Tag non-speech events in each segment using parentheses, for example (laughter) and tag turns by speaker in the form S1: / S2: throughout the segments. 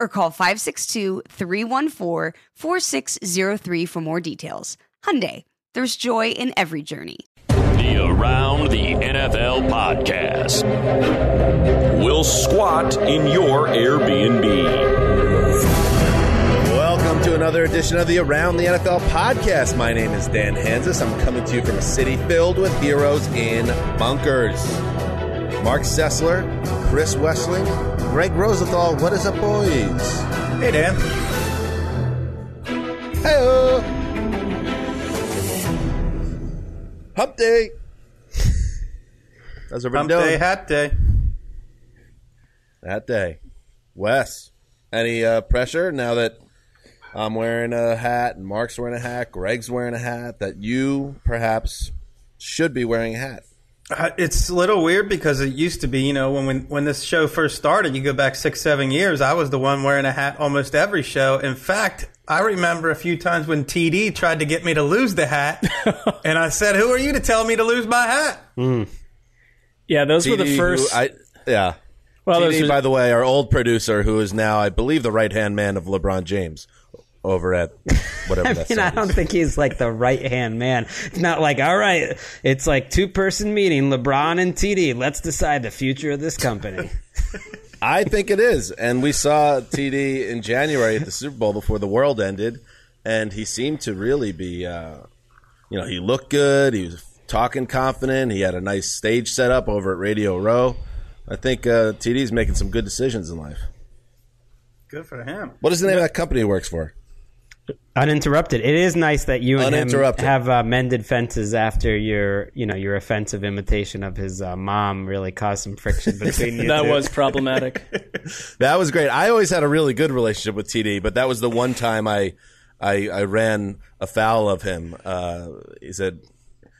S1: or call 562-314-4603 for more details. Hyundai, there's joy in every journey.
S2: The Around the NFL podcast. We'll squat in your Airbnb.
S3: Welcome to another edition of the Around the NFL podcast. My name is Dan Hanzus. I'm coming to you from a city filled with heroes in bunkers. Mark Sessler, Chris Wesseling, Greg Rosenthal. What is up, boys?
S4: Hey, Dan.
S3: Hey, Hump day. How's everybody
S4: Hump
S3: doing?
S4: day, hat day.
S3: That day. Wes, any uh, pressure now that I'm wearing a hat and Mark's wearing a hat, Greg's wearing a hat, that you perhaps should be wearing a hat?
S4: Uh, it's a little weird because it used to be, you know, when, when when this show first started, you go back six, seven years, I was the one wearing a hat almost every show. In fact, I remember a few times when TD tried to get me to lose the hat, (laughs) and I said, "Who are you to tell me to lose my hat?"
S5: Yeah, those were the
S3: TD, who
S5: first.
S3: I, yeah.
S5: well,
S3: TD,
S5: were,
S3: by the way, our old producer, who is now, I believe, the right hand man of LeBron James over at whatever (laughs)
S6: I
S3: that
S6: mean, I don't
S3: is.
S6: think he's like the right hand man. It's not like, all right, it's like two person meeting, LeBron and TD. Let's decide the future of this company. (laughs)
S3: I think it is. And we saw TD in January at the Super Bowl before the world ended, and he seemed to really be, uh, you know, he looked good. He was talking confident. He had a nice stage set up over at Radio Row. I think uh, TD's making some good decisions in life.
S4: Good for him.
S3: What is the name of that company he works for?
S6: Uninterrupted. It is nice that you and him have uh, mended fences after your, you know, your offensive imitation of his uh, mom really caused some friction (laughs) between you.
S5: that
S6: two.
S5: was problematic. (laughs)
S3: That was great. I always had a really good relationship with TD, but that was the one time I I, I ran afoul of him. Uh, he said,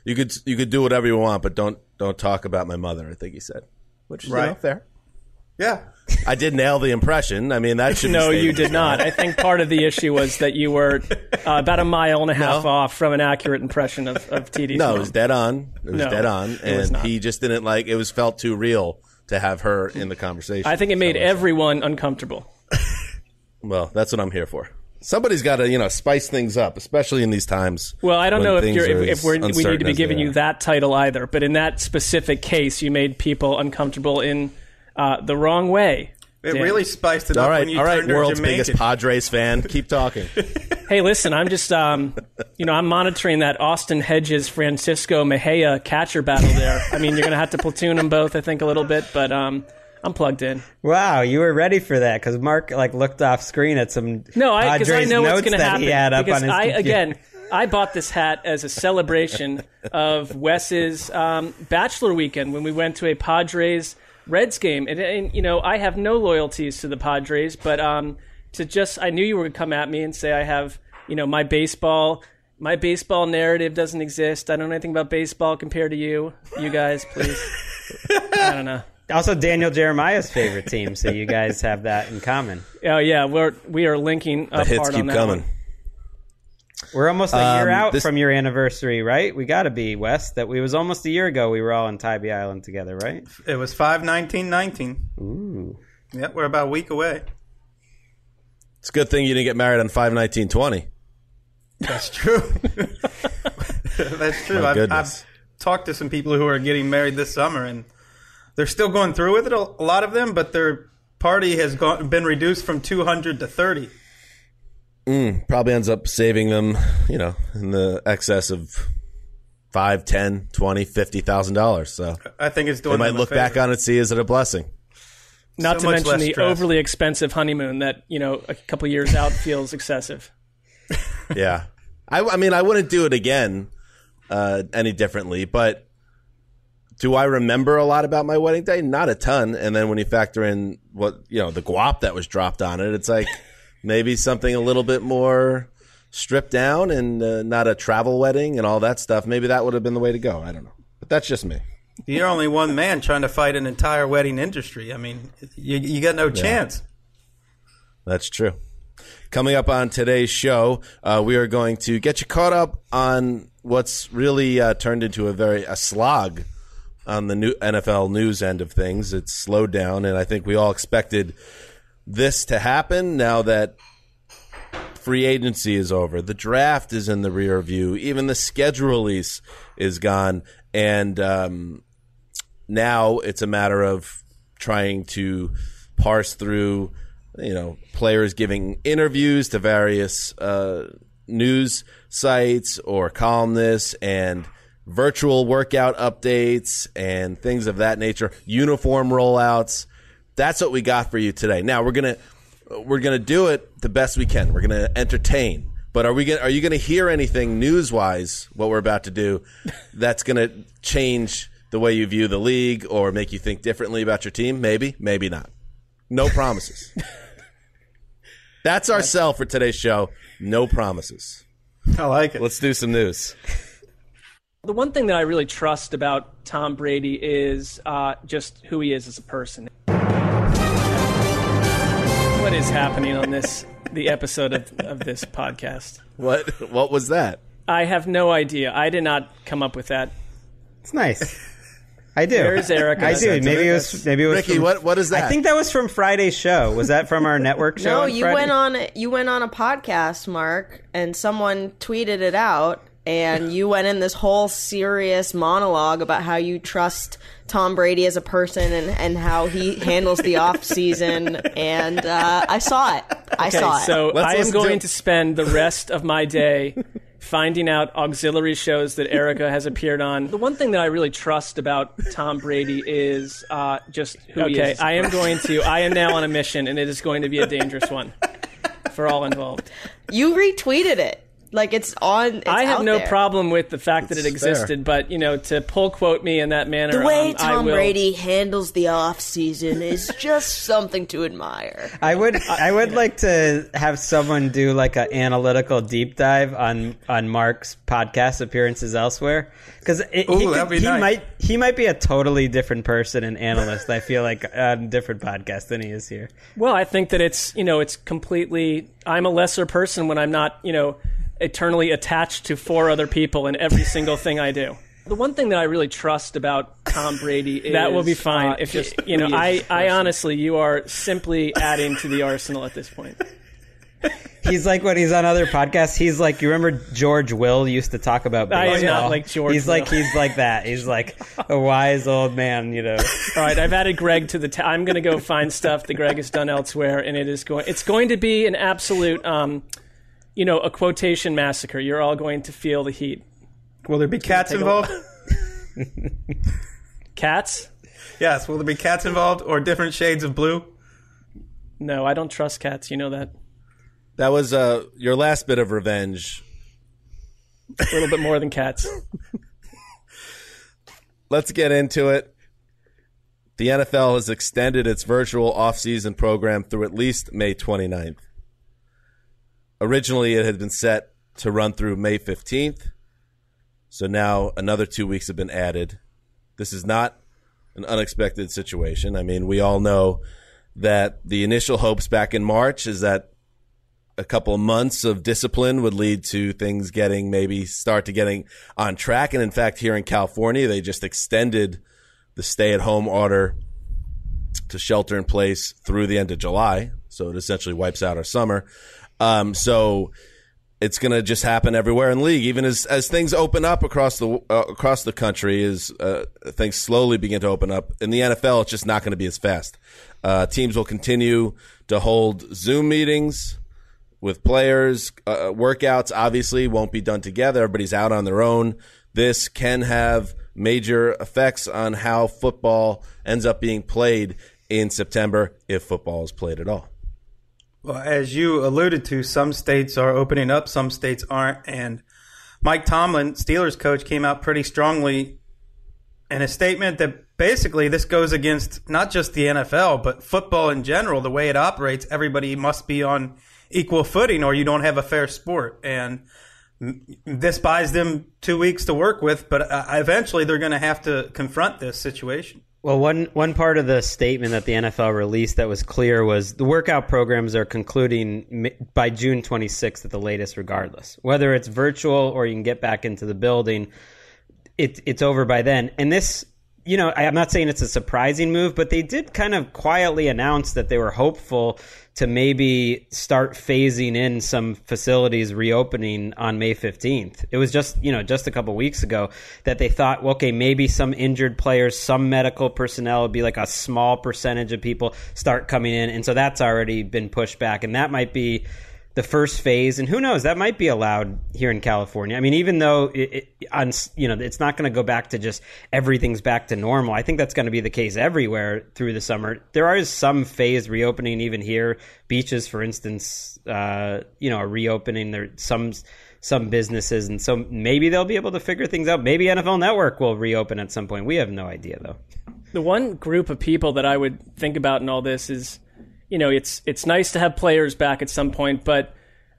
S3: "You could you could do whatever you want, but don't don't talk about my mother." I think he said, which is you know,
S4: Right.
S3: fair.
S4: Yeah.
S3: I did nail the impression. I mean, that should
S5: no, you did not. I think part of the issue was that you were uh, about a mile and a half
S3: No.
S5: off from an accurate impression of, of TD's
S3: No,
S5: mom.
S3: it was dead on. It was
S5: No,
S3: dead on, and he just didn't like. It was felt too real to have her in the conversation.
S5: I think it made
S3: So-
S5: everyone uncomfortable.
S3: Well, that's what I'm here for. Somebody's got to, you know, spice things up, especially in these times.
S5: Well, I don't know if you're if, if we're, we need to be giving you that title either, but in that specific case, you made people uncomfortable in uh, the wrong way.
S4: It
S5: Dan.
S4: really spiced it
S3: All
S4: up
S3: right,
S4: when you
S3: all right, world's
S4: Jamaican.
S3: biggest Padres fan. (laughs) Keep talking. (laughs)
S5: Hey, listen, I'm just, um, you know, I'm monitoring that Austin Hedges Francisco Mejia catcher battle there. I mean, you're going to have to platoon them both, I think, a little bit, but um, I'm plugged in.
S6: Wow, you were ready for that because Mark like looked off screen at some
S5: No, I because I
S6: Padres
S5: know what's
S6: notes
S5: going to
S6: that
S5: happen.
S6: he had up
S5: because
S6: on his
S5: I
S6: computer.
S5: again, I bought this hat as a celebration of Wes's um, bachelor weekend when we went to a Padres Reds game, and, and you know I have no loyalties to the Padres, but um, to just I knew you were going to come at me and say I have you know my baseball My baseball narrative doesn't exist. I don't know anything about baseball compared to you. You guys, please. I don't know.
S6: Also, Daniel Jeremiah's favorite team, so you guys have that in common.
S5: Oh yeah, we're we are linking
S3: The
S5: up
S3: hits
S5: hard on
S3: keep
S5: that
S3: coming.
S5: one.
S6: We're almost a year
S3: Um,
S6: out
S3: this-
S6: from your anniversary, right? We got to be Wes. That we was almost a year ago. We were all on Tybee Island together, right?
S4: It was five nineteen nineteen.
S6: Ooh.
S4: Yep, we're about a week away.
S3: It's a good thing you didn't get married on five nineteen twenty.
S4: That's true. (laughs) (laughs) That's true.
S3: My
S4: I've. I've talked to some people who are getting married this summer, and they're still going through with it. A a lot of them, but their party has gone, been reduced from two hundred to thirty.
S3: Probably ends up saving them, you know, in the excess of five, ten, twenty, fifty thousand dollars. So
S4: I think it's doing.
S3: they might
S4: them a
S3: look back on it and see is it a blessing.
S5: Not
S4: So
S5: to mention the
S4: stress.
S5: overly expensive honeymoon that you know a couple years out (laughs) feels excessive. (laughs)
S3: yeah. I, I mean, I wouldn't do it again uh, any differently, but do I remember a lot about my wedding day? Not a ton. And then when you factor in what, you know, the guap that was dropped on it, it's like maybe something a little bit more stripped down and uh, not a travel wedding and all that stuff. Maybe that would have been the way to go. I don't know. But that's just me.
S4: You're only one man trying to fight an entire wedding industry. I mean, you, you got no chance.
S3: That's true. Coming up on today's show, uh, we are going to get you caught up on what's really uh, turned into a very a slog on the new NFL news end of things. It's slowed down, and I think we all expected this to happen. Now that free agency is over, the draft is in the rear view, even the schedule release is gone, and um, now it's a matter of trying to parse through you know players giving interviews to various uh, news sites or columnists and virtual workout updates and things of that nature uniform rollouts that's what we got for you today now we're gonna we're gonna do it the best we can we're gonna entertain but are we gonna, are you gonna hear anything news wise what we're about to do that's gonna change the way you view the league or make you think differently about your team maybe maybe not no (laughs) promises that's our sell for today's show. No promises.
S4: I like it.
S3: Let's do some news.
S5: The one thing that I really trust about Tom Brady is uh, just who he is as a person. What is happening on this the episode of, of this podcast?
S3: What what was that?
S5: I have no idea. I did not come up with that.
S6: It's nice. I do.
S5: Where's Erica?
S6: I do. Maybe it was. Maybe it was.
S3: Ricky,
S6: from-
S3: what what is that?
S6: I think that was from Friday's show. Was that from our network (laughs) show?
S7: No,
S6: on
S7: you
S6: Friday?
S7: went on you went on a podcast, Mark, and someone tweeted it out, and you went in this whole serious monologue about how you trust Tom Brady as a person and, and how he handles the off season, and uh, I saw it. I
S5: Okay,
S7: saw it.
S5: so
S3: Let's
S5: I am
S3: listen to
S5: going to spend the rest of my day finding out auxiliary shows that Erica has appeared on. The one thing that I really trust about Tom Brady is uh, just who he is. Okay, I am going to. I am now on a mission, and it is going to be a dangerous one for all involved.
S7: you retweeted it, like it's on. It's
S5: I have
S7: out
S5: no
S7: there.
S5: problem with the fact that it
S3: It's fair.
S5: existed, but you know, to pull quote me in that manner,
S7: The way
S5: um, I
S7: Tom
S5: will-
S7: Brady handles the off season is just (laughs) something to admire.
S6: I would. (laughs) I would like to have someone do like an analytical deep dive on on Mark's podcast appearances elsewhere because he, could-
S4: be
S6: he
S4: nice.
S6: might he might be a totally different person and analyst. I feel like on a different podcast than he is here.
S5: Well, I think that it's you know it's completely. I'm a lesser person when I'm not you know eternally attached to four other people in every single thing I do. The one thing that I really trust about Tom Brady is (laughs) that will be fine. uh, if just you, you know, who he I, is as a I person. honestly, you are simply adding to the arsenal at this point.
S6: He's like when he's on other podcasts. He's like you remember George Will used to talk about.
S5: I am not like George
S6: He's like he's like that. He's like a wise old man. You know.
S5: All right, I've added Greg to the. i I'm going to go find stuff that Greg has done elsewhere, and it is going. It's going to be an absolute, um, you know, a quotation massacre. You're all going to feel the heat.
S4: Will there be cats involved? (laughs)
S5: Cats?
S4: yes. Will there be cats involved or different shades of blue?
S5: No, I don't trust cats. You know that.
S3: That was uh, your last bit of revenge.
S5: A little bit more than cats. (laughs)
S3: Let's get into it. The NFL has extended its virtual offseason program through at least May 29th. Originally, it had been set to run through May 15th. So now another two weeks have been added. This is not an unexpected situation. I mean, we all know that the initial hopes back in March is that a couple of months of discipline would lead to things getting maybe start to getting on track. And in fact, here in California, they just extended the stay at home order to shelter in place through the end of July. So it essentially wipes out our summer. Um, so it's going to just happen everywhere in league, even as, as things open up across the uh, across the country, as uh, things slowly begin to open up. In the NFL, it's just not going to be as fast. Uh, teams will continue to hold Zoom meetings with players. Uh, workouts obviously won't be done together. Everybody's out on their own. This can have major effects on how football ends up being played in September, if football is played at all.
S4: Well, as you alluded to, some states are opening up, some states aren't. And Mike Tomlin, Steelers coach, came out pretty strongly in a statement that basically this goes against not just the NFL, but football in general, the way it operates. Everybody must be on equal footing or you don't have a fair sport. And this buys them two weeks to work with, but uh, eventually they're going to have to confront this situation.
S6: Well, one one part of the statement that the NFL released that was clear was the workout programs are concluding by June 26th at the latest, regardless whether it's virtual or you can get back into the building. It, it's over by then, and this you know, I'm not saying it's a surprising move, but they did kind of quietly announce that they were hopeful to maybe start phasing in some facilities reopening on May 15th. It was just, you know, just a couple weeks ago that they thought, well, okay, maybe some injured players, some medical personnel would be like a small percentage of people start coming in. And so that's already been pushed back. And that might be the first phase, and who knows, that might be allowed here in California. I mean, even though it, it on you know it's not going to go back to just everything's back to normal. I think that's going to be the case everywhere through the summer. There is some phase reopening even here. Beaches, for instance, uh, you know, are reopening. There some some businesses, and so maybe they'll be able to figure things out. Maybe NFL Network will reopen at some point. We have no idea though.
S5: The one group of people that I would think about in all this is you know, it's it's nice to have players back at some point, but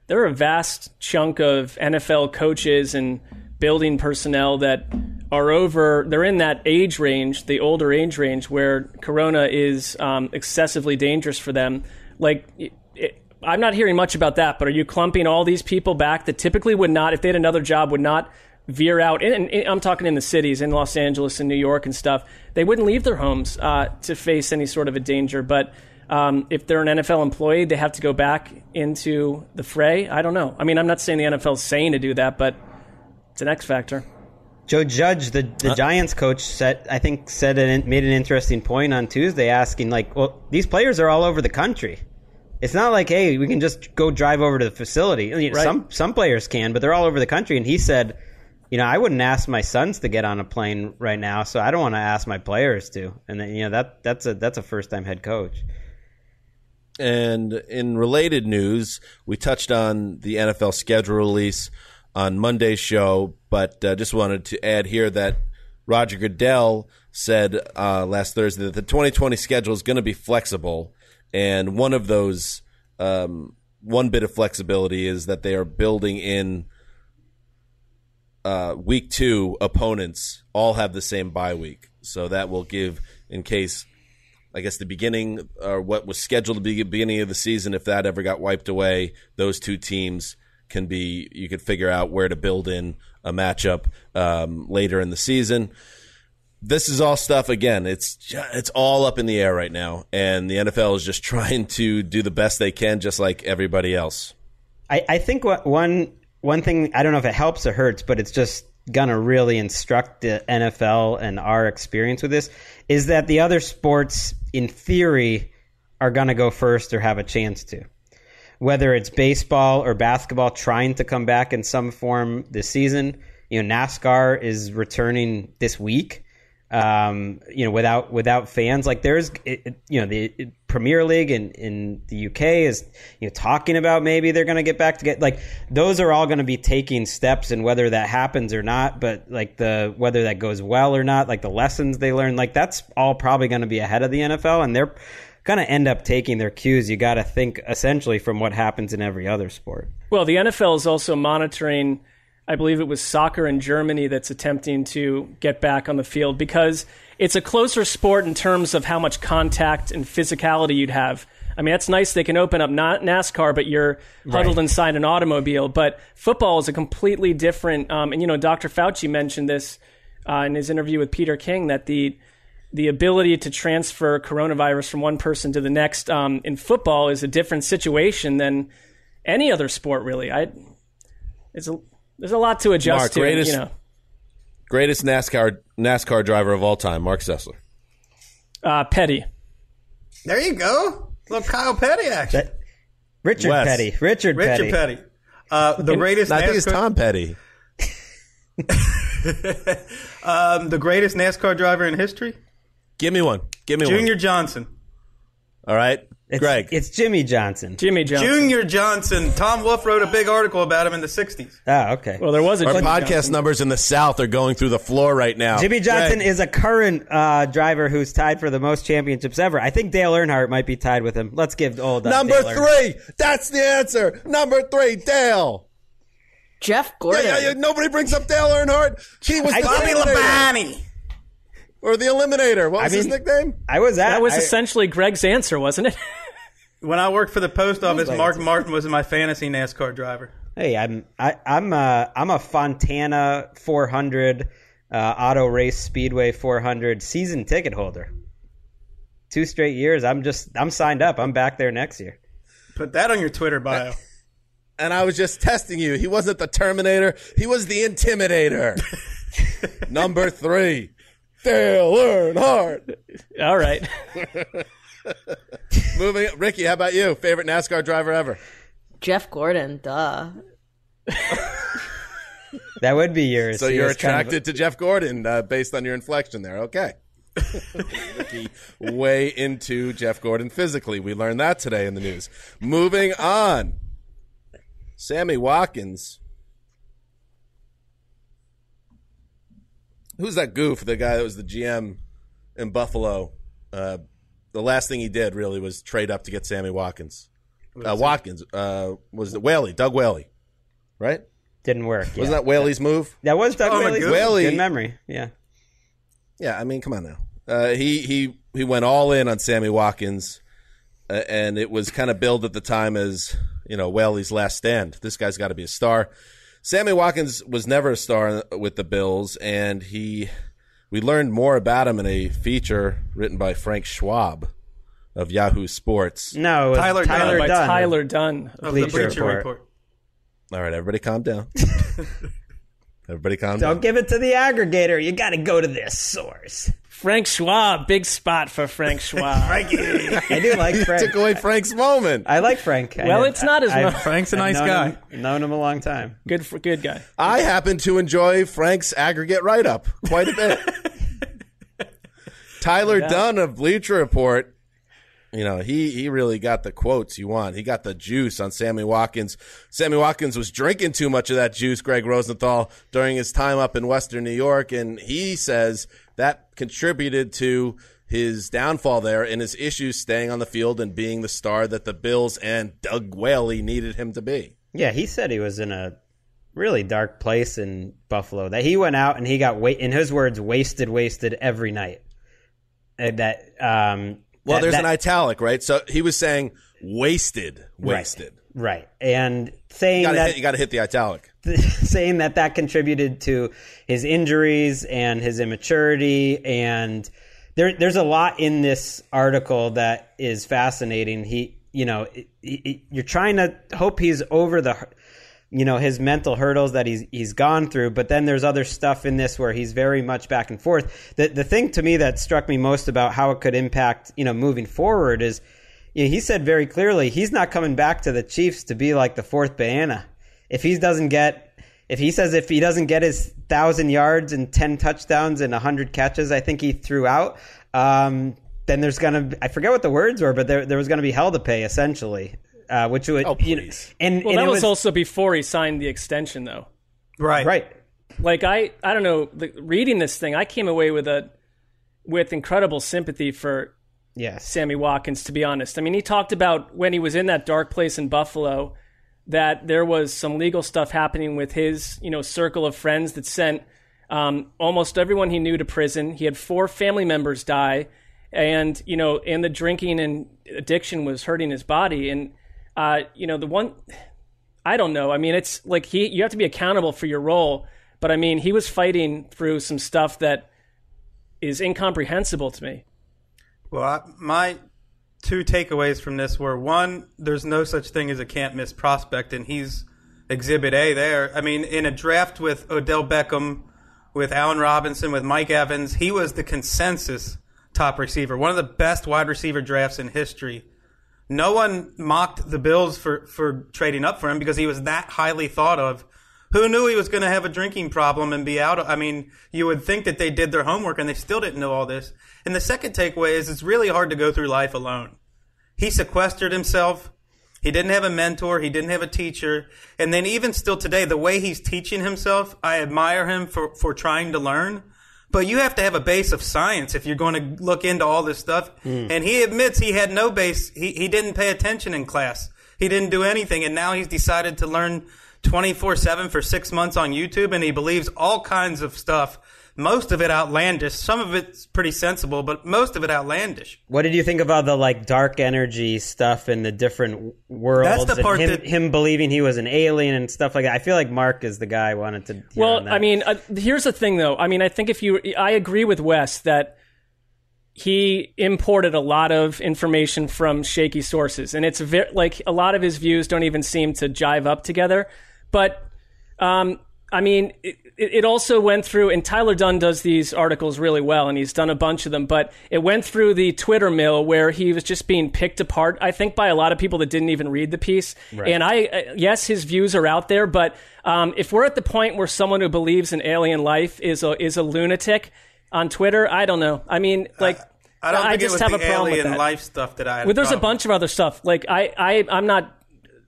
S5: there are a vast chunk of NFL coaches and building personnel that are over they're in that age range the older age range where corona is um, excessively dangerous for them. Like it, it, i'm not hearing much about that but are you clumping all these people back that typically would not if they had another job would not veer out? And, i'm talking in the cities in los angeles and new york and stuff they wouldn't leave their homes uh, to face any sort of a danger. But um, if they're an NFL employee, they have to go back into the fray. I don't know. I mean, I'm not saying the NFL is saying to do that, but it's an X factor.
S6: Joe Judge, the, the Giants coach, said I think said it made an interesting point on Tuesday, asking like, "Well, these players are all over the country. It's not like, hey, we can just go drive over to the facility. Right. Some some players can, but they're all over the country." And he said, "You know, I wouldn't ask my sons to get on a plane right now, so I don't want to ask my players to." And then, you know that that's a that's a first time head coach.
S3: And in related news, we touched on the NFL schedule release on Monday's show, but uh, just wanted to add here that Roger Goodell said uh, last Thursday that the 2020 schedule is going to be flexible, and one of those um, one bit of flexibility is that they are building in uh, week two opponents all have the same bye week, so that will give in case I guess the beginning or what was scheduled to be the beginning of the season, if that ever got wiped away, those two teams can be you could figure out where to build in a matchup um, later in the season. This is all stuff again. It's it's all up in the air right now, and the NFL is just (laughs) trying to do the best they can, just like everybody else.
S6: I, I think what one one thing I don't know if it helps or hurts, but it's just gonna really instruct the NFL and our experience with this is that the other sports, in theory, are gonna go first or have a chance to. Whether it's baseball or basketball trying to come back in some form this season, you know, NASCAR is returning this week um, you know, without without fans. Like there's, it, you know, the Premier League in, in the UK is you know talking about maybe they're going to get back to get like those are all going to be taking steps, and whether that happens or not, but like the whether that goes well or not, like the lessons they learn, like that's all probably going to be ahead of the NFL, and they're going to end up taking their cues, you got to think essentially from what happens in every other sport.
S5: Well, the NFL is also monitoring, I believe it was soccer in Germany that's attempting to get back on the field because it's a closer sport in terms of how much contact and physicality you'd have. I mean, that's nice. They can open up not NASCAR, but you're huddled
S6: Right.
S5: inside an automobile. But football is a completely different. Um, and you know, Dr. Fauci mentioned this uh, in his interview with Peter King that the the ability to transfer coronavirus from one person to the next um, in football is a different situation than any other sport. Really, I it's a there's a lot to adjust
S3: Mark,
S5: to.
S3: greatest-
S5: you know,
S3: Greatest NASCAR NASCAR driver of all time, Mark Sessler.
S5: uh, Petty.
S4: There you go. Little Kyle Petty action.
S6: That- Richard
S3: Wes.
S6: Petty. Richard,
S4: Richard
S6: Petty.
S4: Petty. Uh, the greatest.
S3: I think it's Tom Petty. (laughs)
S4: Um, the greatest NASCAR driver in history,
S3: Give me one. Give me
S4: Junior
S3: one.
S4: Junior Johnson.
S3: All right,
S6: It's,
S3: Greg.
S6: It's Jimmie Johnson.
S5: Jimmie Johnson.
S4: Junior Johnson. Tom Wolfe wrote a big article about him in the '60s.
S6: Ah, okay.
S5: Well, there was a
S3: Our
S5: Jimmy
S3: podcast
S5: Johnson.
S3: numbers in the South are going through the floor right now.
S6: Jimmie Johnson
S3: Greg,
S6: is a current uh, driver who's tied for the most championships ever. I think Dale Earnhardt might be tied with him. Let's give old uh,
S3: number
S6: Dale Earnhardt-
S3: three. That's the answer. Number three, Dale.
S7: Jeff
S3: Yeah,
S7: Gordon.
S3: yeah, yeah, Nobody brings up Dale Earnhardt. He was the
S4: Bobby
S3: Eliminator.
S4: Labonte.
S3: Or the Eliminator. What was
S6: I
S3: his nickname?
S6: I was at.
S5: That was
S6: I-
S5: essentially Greg's answer, wasn't it? (laughs)
S4: When I worked for the post office, Mark Martin was my fantasy NASCAR driver.
S6: Hey, I'm I, I'm a I'm a Fontana 400 uh, auto race speedway 400 season ticket holder. Two straight years. I'm just I'm signed up. I'm back there next year.
S4: Put that on your Twitter bio. (laughs)
S3: And I was just testing you. He wasn't the Terminator. He was the Intimidator. (laughs) Number three, Dale Earnhardt.
S5: All right. (laughs)
S3: Moving, Ricky. How about you? Favorite NASCAR driver ever?
S7: Jeff Gordon. Duh. (laughs)
S6: That would be yours.
S3: So
S6: He
S3: you're
S6: was kind of-
S3: attracted to Jeff Gordon uh, based on your inflection there. Okay. (laughs) Ricky, way into Jeff Gordon physically. We learned that today in the news. Moving on. Sammy Watkins. Who's that goof? The guy that was the GM in Buffalo. Uh, the last thing he did really was trade up to get Sammy Watkins. Uh, Watkins uh, was the Whaley, Doug Whaley, right?
S6: didn't work.
S3: Wasn't that Whaley's move?
S6: That was Doug
S4: Oh,
S6: Whaley's
S3: Whaley-
S6: Good memory. Yeah.
S3: Yeah, I mean, come on now. Uh, he he he went all in on Sammy Watkins, uh, and it was kind of billed at the time as you know Whaley's last stand. This guy's got to be a star. Sammy Watkins was never a star with the Bills, and he we learned more about him in a feature written by Frank Schwab of Yahoo Sports.
S6: No, it was
S4: Tyler
S6: Tyler,
S4: Dunn.
S5: by
S6: Dunn.
S5: Tyler Dunn.
S4: Of the
S6: Bleacher
S4: Bleacher
S6: Report.
S4: Report.
S3: All right, everybody, calm down. (laughs) everybody, calm down.
S6: Don't give it to the aggregator. You got to go to this source.
S5: Frank Schwab. Big spot for Frank (laughs) Schwab.
S6: I do like
S3: You
S6: Frank.
S3: took away Frank's moment.
S6: I like Frank.
S5: Well,
S6: I-
S5: it's not as much.
S4: Frank's a
S6: I've
S4: nice
S6: known
S4: guy.
S6: Him, known him a long time.
S5: good for good guy.
S3: I happen to enjoy Frank's aggregate write up quite a bit. (laughs) Tyler Dunn of Bleacher Report, you know, he he really got the quotes you want. He got the juice on Sammy Watkins. Sammy Watkins was drinking too much of that juice, Greg Rosenthal, during his time up in Western New York, and he says that contributed to his downfall there and his issues staying on the field and being the star that the Bills and Doug Whaley needed him to be.
S6: Yeah, he said he was in a really dark place in Buffalo. That he went out and he got in his words, wasted, wasted every night. And that um,
S3: Well,
S6: that-
S3: there's
S6: that-
S3: an italic, right? So he was saying wasted,
S6: Right.
S3: wasted.
S6: right, and saying
S3: You gotta,
S6: that
S3: hit, you gotta hit the italic. (laughs)
S6: saying that that contributed to his injuries and his immaturity and there there's a lot in this article that is fascinating he you know you're trying to hope he's over the you know his mental hurdles that he's he's gone through but then there's other stuff in this where he's very much back and forth the the thing to me that struck me most about how it could impact you know moving forward is you know, he said very clearly he's not coming back to the Chiefs to be like the fourth banana if he doesn't get if he says if he doesn't get his thousand yards and ten touchdowns and hundred catches, I think he threw out. Um, then there's gonna I forget what the words were, but there there was gonna be hell to pay essentially, uh, which would
S3: Oh,
S6: you know, and
S5: Well,
S6: and
S5: that
S6: it
S5: was, also before he signed the extension, though.
S4: Right.
S6: right.
S5: Like I, I don't know. The, reading this thing, I came away with a with incredible sympathy for
S6: Yes.
S5: Sammy Watkins, to be honest. I mean, he talked about when he was in that dark place in Buffalo that there was some legal stuff happening with his, you know, circle of friends that sent um, almost everyone he knew to prison. He had four family members die, and you know, and the drinking and addiction was hurting his body. And uh, you know, the one, I don't know. I mean, it's like he, you have to be accountable for your role. But I mean, he was fighting through some stuff that is incomprehensible to me.
S4: Well, I, my two takeaways from this were one, there's no such thing as a can't miss prospect, and he's exhibit A there. I mean, in a draft with Odell Beckham, with Allen Robinson, with Mike Evans, he was the consensus top receiver, one of the best wide receiver drafts in history. No one mocked the Bills for, for trading up for him because he was that highly thought of. Who knew he was going to have a drinking problem and be out? I mean, you would think that they did their homework and they still didn't know all this. And the second takeaway is it's really hard to go through life alone. He sequestered himself. He didn't have a mentor. He didn't have a teacher. And then even still today, the way he's teaching himself, I admire him for, for trying to learn. But you have to have a base of science if you're going to look into all this stuff. Hmm. And he admits he had no base. He, he didn't pay attention in class. He didn't do anything. And now he's decided to learn 24 7 for six months on YouTube. And he believes all kinds of stuff. Most of it outlandish. Some of it's pretty sensible, but most of it outlandish.
S6: What did you think about the like dark energy stuff in the different worlds?
S4: That's the
S6: and
S4: part
S6: him,
S4: that-
S6: him believing he was an alien and stuff like that. I feel like Mark is the guy who wanted to. hear
S5: Well,
S6: on that.
S5: I mean, uh, here's the thing, though. I mean, I think if you, I agree with Wes that he imported a lot of information from shaky sources, and it's very like a lot of his views don't even seem to jive up together. But, um, I mean, it, it also went through, and Tyler Dunn does these articles really well, and he's done a bunch of them. But it went through the Twitter mill where he was just being picked apart. I think by a lot of people that didn't even read the piece. And I, uh, yes, his views are out there, but um, if we're at the point where someone who believes in alien life is a is a lunatic on Twitter, I don't know. I mean, like.
S4: I don't think
S5: just
S4: it was
S5: have a problem with
S4: alien
S5: that.
S4: life stuff that I.
S5: Well, there's a
S4: problem
S5: bunch of other stuff. Like I, I, I'm not.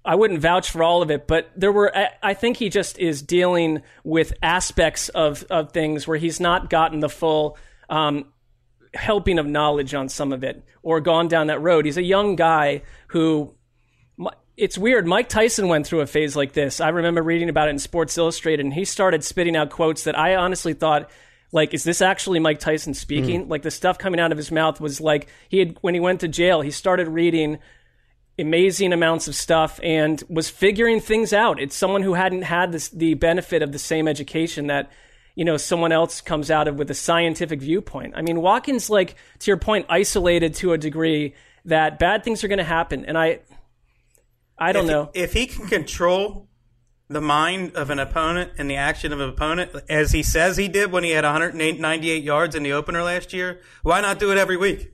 S5: I wouldn't vouch for all of it, but there were. I, I think he just is dealing with aspects of of things where he's not gotten the full um, helping of knowledge on some of it, or gone down that road. He's a young guy who. It's weird. Mike Tyson went through a phase like this. I remember reading about it in Sports Illustrated, and he started spitting out quotes that I honestly thought like is this actually Mike Tyson speaking? Like the stuff coming out of his mouth was like he had when he went to jail, he started reading amazing amounts of stuff and was figuring things out. It's someone who hadn't had this, the benefit of the same education that you know someone else comes out of with a scientific viewpoint. I mean, Watkins like to your point isolated to a degree that bad things are going to happen and I I don't
S4: if,
S5: know.
S4: if he can control the mind of an opponent and the action of an opponent, as he says he did when he had 198 yards in the opener last year. Why not do it every week?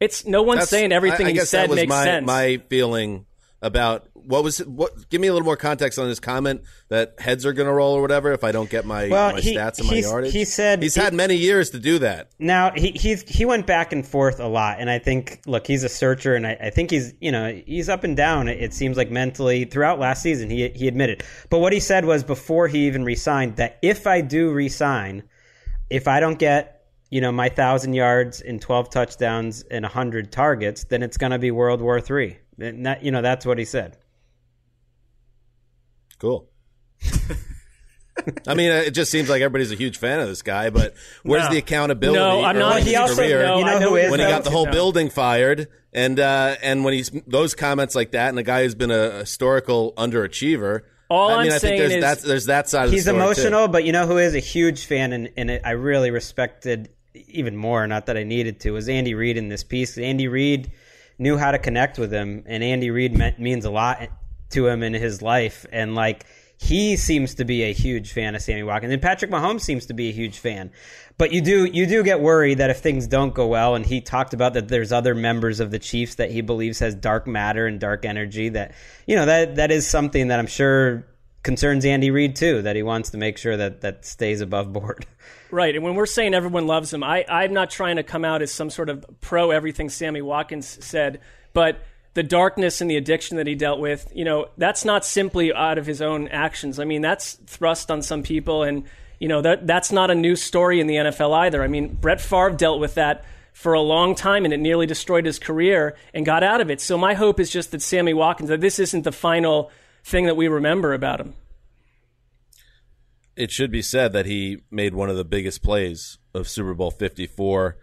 S5: It's no one's
S3: That's-
S5: saying everything
S3: I, I
S5: he
S3: guess
S5: said
S3: that was
S5: makes
S3: my,
S5: sense.
S3: My feeling about what was what. Give me a little more context on his comment that heads are going to roll or whatever if I don't get my,
S6: Well,
S3: my
S6: he-
S3: stats and my
S6: he's-
S3: yardage.
S6: he said
S3: he's
S6: he-
S3: had many years to do that.
S6: Now he he's he went back and forth a lot, and I think look, he's a searcher, and I, I think he's you know he's up and down. It, it seems like mentally throughout last season he he admitted, but what he said was before he even resigned that if I do resign, if I don't get you know my thousand yards and twelve touchdowns and hundred targets, then it's going to be World War Three. And that you know that's what he said.
S3: Cool. (laughs) I mean, it just seems like everybody's a huge fan of this guy, but where's
S4: No.
S3: the accountability?
S5: No, I'm not.
S3: early in
S6: he also-
S3: career
S5: no,
S6: you know
S5: know
S6: who is,
S3: when he got the whole
S5: No.
S3: building fired, and uh, and when he's those comments like that, and a guy who's been a historical underachiever.
S5: All
S3: I mean,
S5: I'm
S3: I
S5: saying
S3: think there's
S5: is-
S3: that's, there's that side of
S6: he's
S3: the story too.
S6: emotional, but you know who is a huge fan, and, and it, I really respected even more. Not that I needed to was Andy Reid in this piece. Andy Reid knew how to connect with him, and Andy Reid means a lot to him in his life, and like he seems to be a huge fan of Sammy Watkins, and Patrick Mahomes seems to be a huge fan. But you do you do get worried that if things don't go well, and he talked about that there's other members of the Chiefs that he believes has dark matter and dark energy. That you know that that is something that I'm sure concerns Andy Reid too. That he wants to make sure that that stays above board. (laughs)
S5: Right, and when we're saying everyone loves him, I, I'm not trying to come out as some sort of pro everything Sammy Watkins said, but the darkness and the addiction that he dealt with, you know, that's not simply out of his own actions. I mean, that's thrust on some people, and you know that that's not a new story in the NFL either. I mean, Brett Favre dealt with that for a long time and it nearly destroyed his career and got out of it. So my hope is just that Sammy Watkins, that this isn't the final thing that we remember about him.
S3: It should be said that he made one of the biggest plays of Super Bowl 54.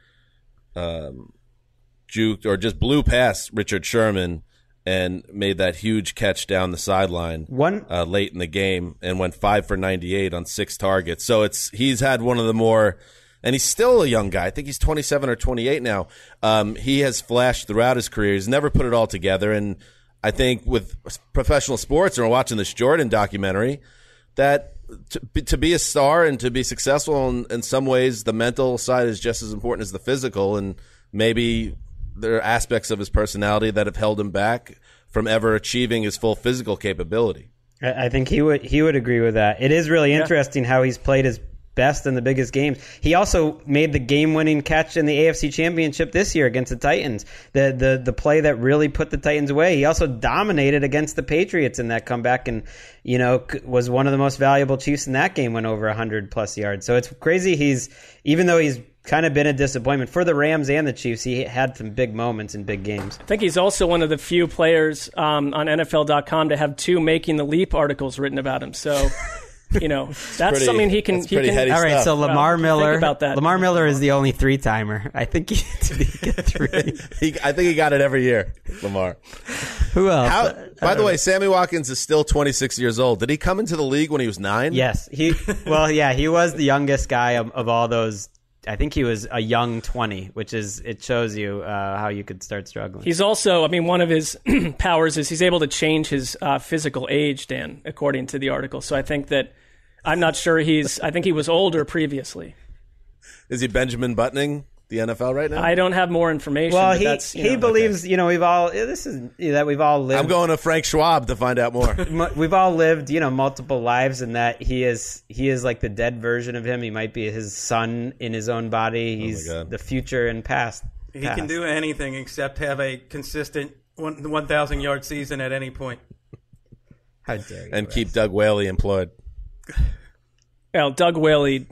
S3: Um, juked or just blew past Richard Sherman and made that huge catch down the sideline
S6: One
S3: uh, late in the game and went five for 98 on six targets. So it's he's had one of the more, and he's still a young guy. I think he's 27 or 28 now. Um, he has flashed throughout his career. He's never put it all together. And I think with professional sports, and we're watching this Jordan documentary, that to, be- to be a star and to be successful in, in some ways, the mental side is just as important as the physical. And maybe there are aspects of his personality that have held him back from ever achieving his full physical capability.
S6: I I think he would he would agree with that. It is really interesting how he's played his best in the biggest games. He also made the game-winning catch in the AFC Championship this year against the Titans. The the the play that really put the Titans away. He also dominated against the Patriots in that comeback and you know was one of the most valuable Chiefs in that game went over 100 plus yards. So it's crazy he's even though he's kind of been a disappointment for the Rams and the Chiefs, he had some big moments in big games.
S5: I think he's also one of the few players um, on NFL.com to have two making the leap articles written about him. So, (laughs) you know, that's
S3: pretty-
S5: something he can. He can
S3: heady
S8: All right,
S3: stuff.
S8: so Lamar
S5: Well,
S8: Miller.
S5: think about that.
S8: Lamar Miller is the only three timer. I think he (laughs) did get three. (laughs)
S3: He, I think he got it every year, Lamar.
S8: Who else?
S3: How, by the way, Sammy Watkins is still 26 years old. Did he come into the league when he was nine?
S6: Yes, he. Well, yeah, he was the youngest guy of, of all those. I think he was a young twenty, which is it shows you uh, how you could start struggling.
S5: He's also, I mean, one of his (clears throat) powers is he's able to change his uh, physical age, Dan, according to the article. So I think that I'm not sure he's. I think he was older previously.
S3: Is he Benjamin Buttoning the NFL right now?
S5: I don't have more information.
S6: well,
S5: but
S6: he
S5: that's, you
S6: he
S5: know,
S6: believes you know we've all this is that we've all lived.
S3: I'm going to Frank Schwab to find out more. (laughs)
S6: we've all lived you know multiple lives, and that he is he is like the dead version of him. He might be his son in his own body. Oh He's
S3: God.
S6: the future and past.
S4: He
S6: past.
S4: can do anything except have a consistent one 1,000 yard season at any point.
S8: How dare you?
S3: and keep Doug Whaley employed.
S5: Well, Doug Whaley.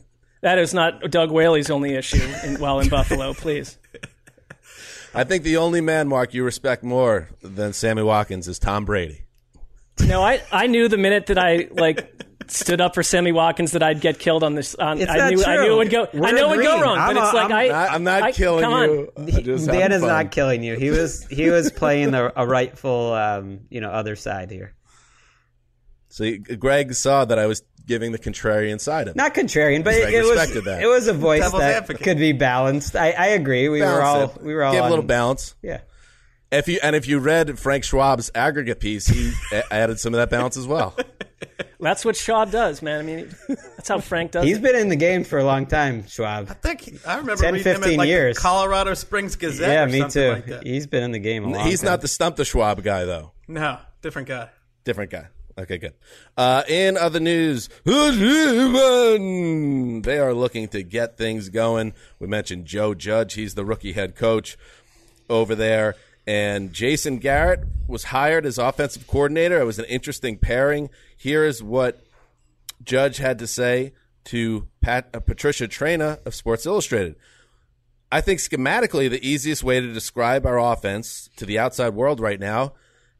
S5: That is not Doug Whaley's only issue in, while in Buffalo. Please.
S3: I think the only man, Mark, you respect more than Sammy Watkins is Tom Brady.
S5: No, I, I knew the minute that I like stood up for Sammy Watkins that I'd get killed on this. On,
S6: It's
S5: I
S6: not
S5: knew I knew it would go.
S6: We're
S5: I know it would go wrong,
S6: I'm
S5: but it's like
S6: I'm-
S5: I.
S3: I, am not
S5: I-
S3: killing
S5: come on.
S3: you.
S6: Dan is
S3: fun.
S6: not killing you. He was he was playing a, a rightful um, you know other side here.
S3: So Greg saw that I was giving the contrarian side of it.
S6: Not contrarian, but it, it was
S3: that.
S6: it was a voice
S4: Devil's
S6: that
S4: advocate.
S6: could be balanced. I, I agree. We were all
S3: Balance it.
S6: we were all
S3: Give a little balance.
S6: Yeah.
S3: If you and if you read Frank Schwab's aggregate piece, he a- (laughs) added some of that balance as well. (laughs)
S5: That's what Schwab does, man. I mean, that's how Frank does.
S6: He's
S5: it.
S6: been in the game for a long time, Schwab.
S4: I think I remember
S6: 10,
S4: reading him
S6: 15
S4: in like
S6: years.
S4: Colorado Springs Gazette.
S6: Yeah,
S4: or
S6: me
S4: something
S6: too.
S4: Like that.
S6: He's been in the game a long
S3: He's
S6: time.
S3: not the stump the Schwab guy though.
S4: No, different guy.
S3: Different guy. Okay, good. Uh, in other news, they are looking to get things going. We mentioned Joe Judge. He's the rookie head coach over there. And Jason Garrett was hired as offensive coordinator. It was an interesting pairing. Here is what Judge had to say to Pat, uh, Patricia Traina of Sports Illustrated. I think schematically, the easiest way to describe our offense to the outside world right now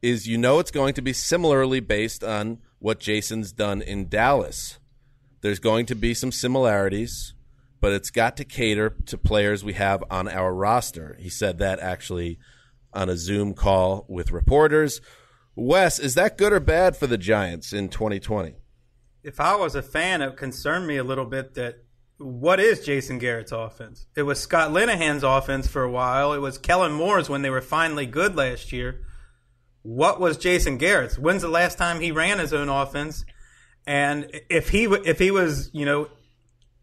S3: is you know it's going to be similarly based on what Jason's done in Dallas. There's going to be some similarities, but it's got to cater to players we have on our roster. He said that actually on a Zoom call with reporters. Wes, is that good or bad for the Giants in 2020?
S4: If I was a fan, it concerned me a little bit that what is Jason Garrett's offense? It was Scott Linehan's offense for a while. It was Kellen Moore's when they were finally good last year. What was Jason Garrett's? When's the last time he ran his own offense? And if he if he was you know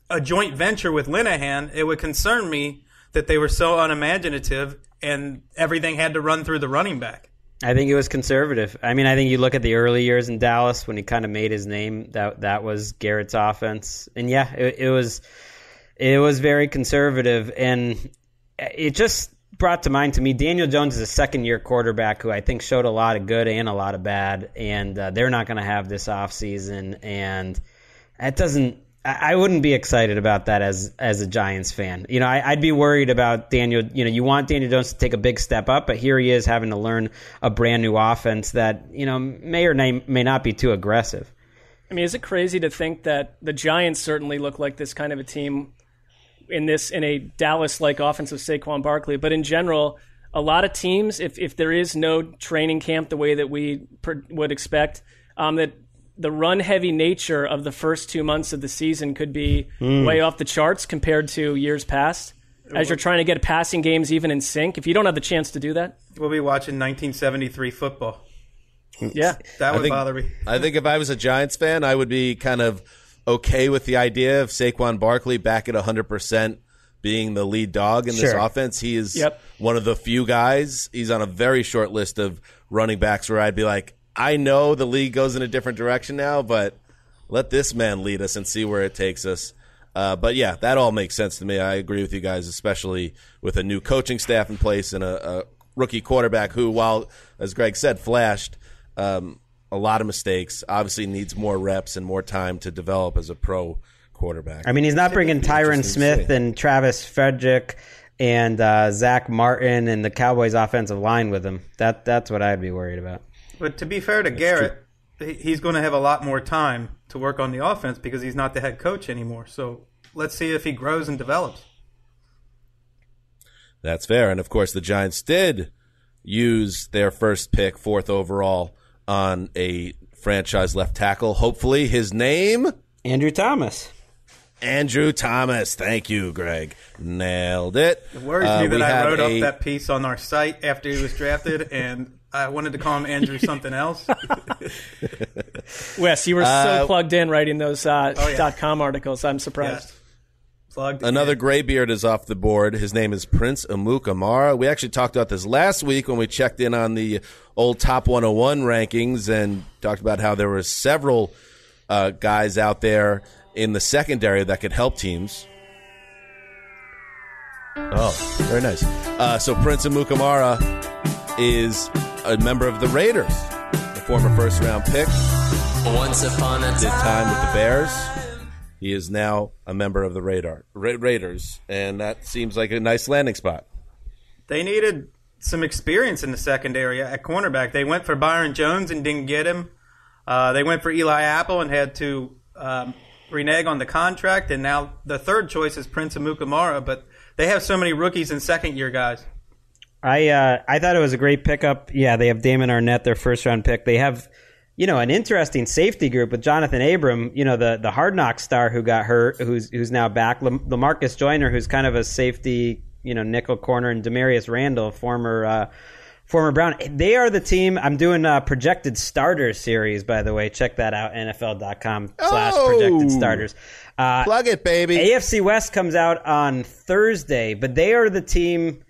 S4: a joint venture with Linehan, it would concern me that they were so unimaginative and everything had to run through the running back.
S6: I think it was conservative. I mean, I think you look at the early years in Dallas when he kind of made his name. That that was Garrett's offense, and yeah, it, it was it was very conservative, and it just brought to mind to me Daniel Jones is a second year quarterback who I think showed a lot of good and a lot of bad, and uh, they're not going to have this offseason, and that doesn't I wouldn't be excited about that as as a Giants fan. You know, I, I'd be worried about Daniel. You know, you want Daniel Jones to take a big step up, but here he is having to learn a brand new offense that you know may or may not be too aggressive.
S5: I mean, is it crazy to think that the Giants certainly look like this kind of a team in this in a Dallas-like offense of Saquon Barkley, but in general, a lot of teams, if if there is no training camp the way that we per, would expect, um, that the run-heavy nature of the first two months of the season could be
S4: Mm.
S5: way off the charts compared to years past. As you're trying to get passing games even in sync, if you don't have the chance to do that,
S4: We'll be watching 1973 football.
S5: yeah,
S4: That would
S3: think-
S4: bother me.
S3: I think if I was a Giants fan, I would be kind of okay with the idea of Saquon Barkley back at 100% being the lead dog in this offense. He is
S5: Yep.
S3: one of the few guys. He's on a very short list of running backs where I'd be like, I know the league goes in a different direction now, but let this man lead us and see where it takes us. Uh, but yeah, that all makes sense to me. I agree with you guys, especially with a new coaching staff in place and a, a rookie quarterback who, while as Greg said, flashed um, a lot of mistakes. Obviously, needs more reps and more time to develop as a pro quarterback.
S6: I mean, he's not bringing Tyron Smith and Travis Frederick and uh, Zach Martin and the Cowboys' offensive line with him. That that's what I'd be worried about.
S4: But to be fair to Garrett, he- he's going to have a lot more time to work on the offense because he's not the head coach anymore. So let's see if he grows and develops.
S3: That's fair. And of course, the Giants did use their first pick, fourth overall, on a franchise left tackle. Hopefully, his name
S6: Andrew Thomas.
S3: Andrew Thomas. Thank you, Greg. Nailed it.
S4: It worries
S3: Uh,
S4: me that I wrote
S3: a-
S4: up that piece on our site after he was drafted, (laughs) and I wanted to call him Andrew something else. (laughs)
S5: Wes, you were
S3: Uh,
S5: so plugged in writing those uh,
S4: Oh, yeah.
S5: dot com articles. I'm surprised.
S4: Yes. Plugged
S3: Another
S4: in.
S3: graybeard is off the board. His name is Prince Amukamara. We actually talked about this last week when we checked in on the old top 101 rankings and talked about how there were several uh, guys out there in the secondary that could help teams. Oh, very nice. Uh, so Prince Amukamara is a member of the Raiders, the former first round pick.
S9: Once upon a
S3: Did time with the Bears. He is now a member of the Radar Ra- Raiders, and that seems like a nice landing spot.
S4: They needed some experience in the secondary at cornerback. They went for Byron Jones and didn't get him. Uh, they went for Eli Apple and had to um, renege on the contract. And now the third choice is Prince Amukamara. But they have so many rookies and second year guys.
S6: I uh, I thought it was a great pickup. Yeah, they have Damon Arnette, their first round pick. They have, you know, an interesting safety group with Jonathan Abram, you know, the the hard knock star who got hurt, who's who's now back. Lamarcus Joyner, who's kind of a safety, you know, nickel corner, and Damarious Randall, former. Uh, Former Brown, they are the team. I'm doing a projected starters series, by the way. Check that out, NFL.com slash
S3: Oh!
S6: projected starters. Uh,
S3: Plug it, baby.
S6: AFC West comes out on Thursday, but they are the team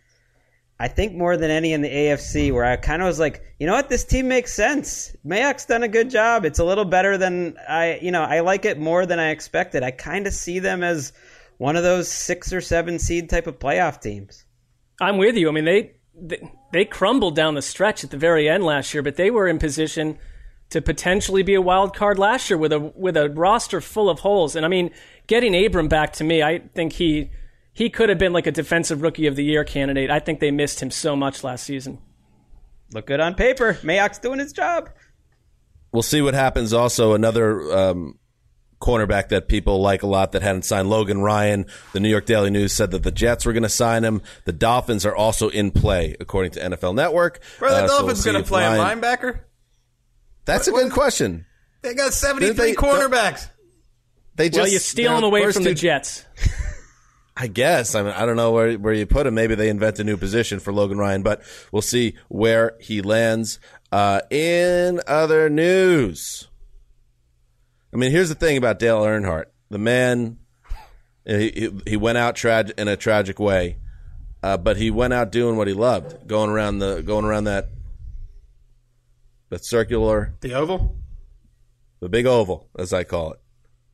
S6: I think more than any in the AFC where I kind of was like, you know what, this team makes sense. Mayock's done a good job. It's a little better than I, you know, I like it more than I expected. I kind of see them as one of those six or seven seed type of playoff teams.
S5: I'm with you. I mean, they, they they crumbled down the stretch at the very end last year, but they were in position to potentially be a wild card last year with a with a roster full of holes. And I mean, getting Abram back to me, I think he he could have been like a defensive rookie of the year candidate. I think they missed him so much last season.
S6: Look good on paper. Mayock's doing his job.
S3: We'll see what happens. Also, another um, cornerback that people like a lot that hadn't signed Logan Ryan. The New York Daily News said that the Jets were going to sign him. The Dolphins are also in play, according to NFL Network.
S4: Where are the
S3: Uh, so we'll
S4: Dolphins going to play
S3: Ryan-
S4: a linebacker?
S3: That's a good question.
S4: They got 73
S3: they-
S4: cornerbacks.
S3: They just
S5: well, you steal
S3: their
S5: him away
S3: first
S5: from the
S3: two-
S5: Jets. (laughs)
S3: I guess. I mean, I don't know where where you put him. Maybe they invent a new position for Logan Ryan, but we'll see where he lands. Uh, in other news, I mean, here's the thing about Dale Earnhardt. The man, he he, went out trag- in a tragic way, uh, but he went out doing what he loved, going around the going around that that circular,
S4: The oval?
S3: the big oval, as I call it.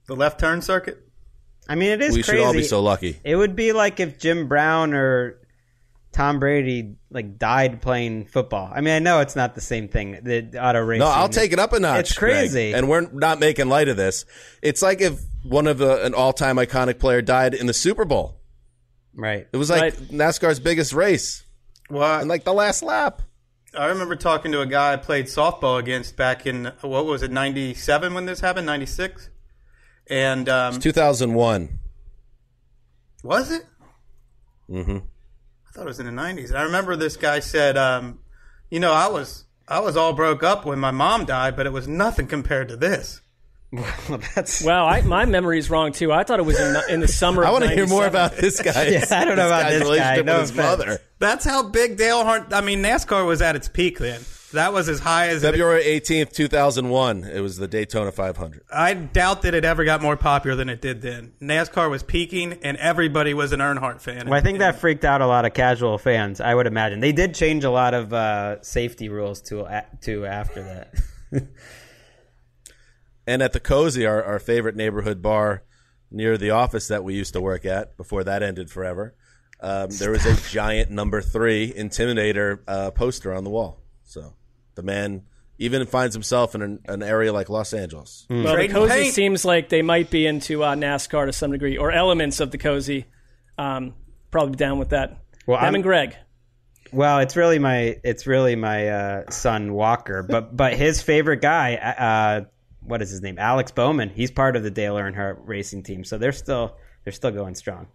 S4: The left turn circuit?
S6: I mean, it is
S3: we
S6: crazy.
S3: should all be so lucky.
S6: It would be like if Jim Brown or Tom Brady like died playing football. I mean, I know it's not the same thing. The auto racing.
S3: No, I'll take it up a notch.
S6: It's crazy.
S3: Greg. And we're not making light of this. It's like if one of the, an all-time iconic player died in the Super Bowl.
S6: Right.
S3: It was like
S4: Right.
S3: NASCAR's biggest race.
S4: Well,
S3: and like the last lap.
S4: I remember talking to a guy I played softball against back in what was it, ninety seven when this happened, ninety six, and um,
S3: It's 2001.
S4: was it?
S3: Mm-hmm.
S4: I thought it was in the nineties. And I remember this guy said, um, "You know, I was I was all broke up when my mom died, but it was nothing compared to this."
S6: Well, that's
S5: Wow, I, my memory's wrong too. I thought it was in, the- in the summer.
S3: I want to hear more about this guy. (laughs)
S6: Yeah, I don't know about
S3: guy's
S6: this guy.
S3: relationship
S6: No
S3: with his
S6: offense.
S3: mother.
S4: That's how big Dale Earnhardt. I mean, NASCAR was at its peak then. That was as high as
S3: February 18th, 2001. It was the Daytona 500.
S4: I doubt that it ever got more popular than it did then. NASCAR was peaking, and everybody was an Earnhardt fan.
S6: Well, I think that freaked out a lot of casual fans. I would imagine they did change a lot of uh, safety rules to to after that. (laughs)
S3: And at the Cozy, our, our favorite neighborhood bar near the office that we used to work at before that ended forever, um, there was a (laughs) giant number three Intimidator uh, poster on the wall. So the man even finds himself in an, an area like Los Angeles.
S5: Well, the
S4: Trading
S5: cozy
S4: paint.
S5: seems like they might be into uh, NASCAR to some degree, or elements of the cozy. Um, probably down with that.
S6: Well,
S5: Them
S6: I'm-
S5: and Greg.
S6: Well, it's really my it's really my uh, son Walker, but but his favorite guy, uh, what is his name? Alex Bowman. He's part of the Dale Earnhardt racing team, so they're still they're still going strong.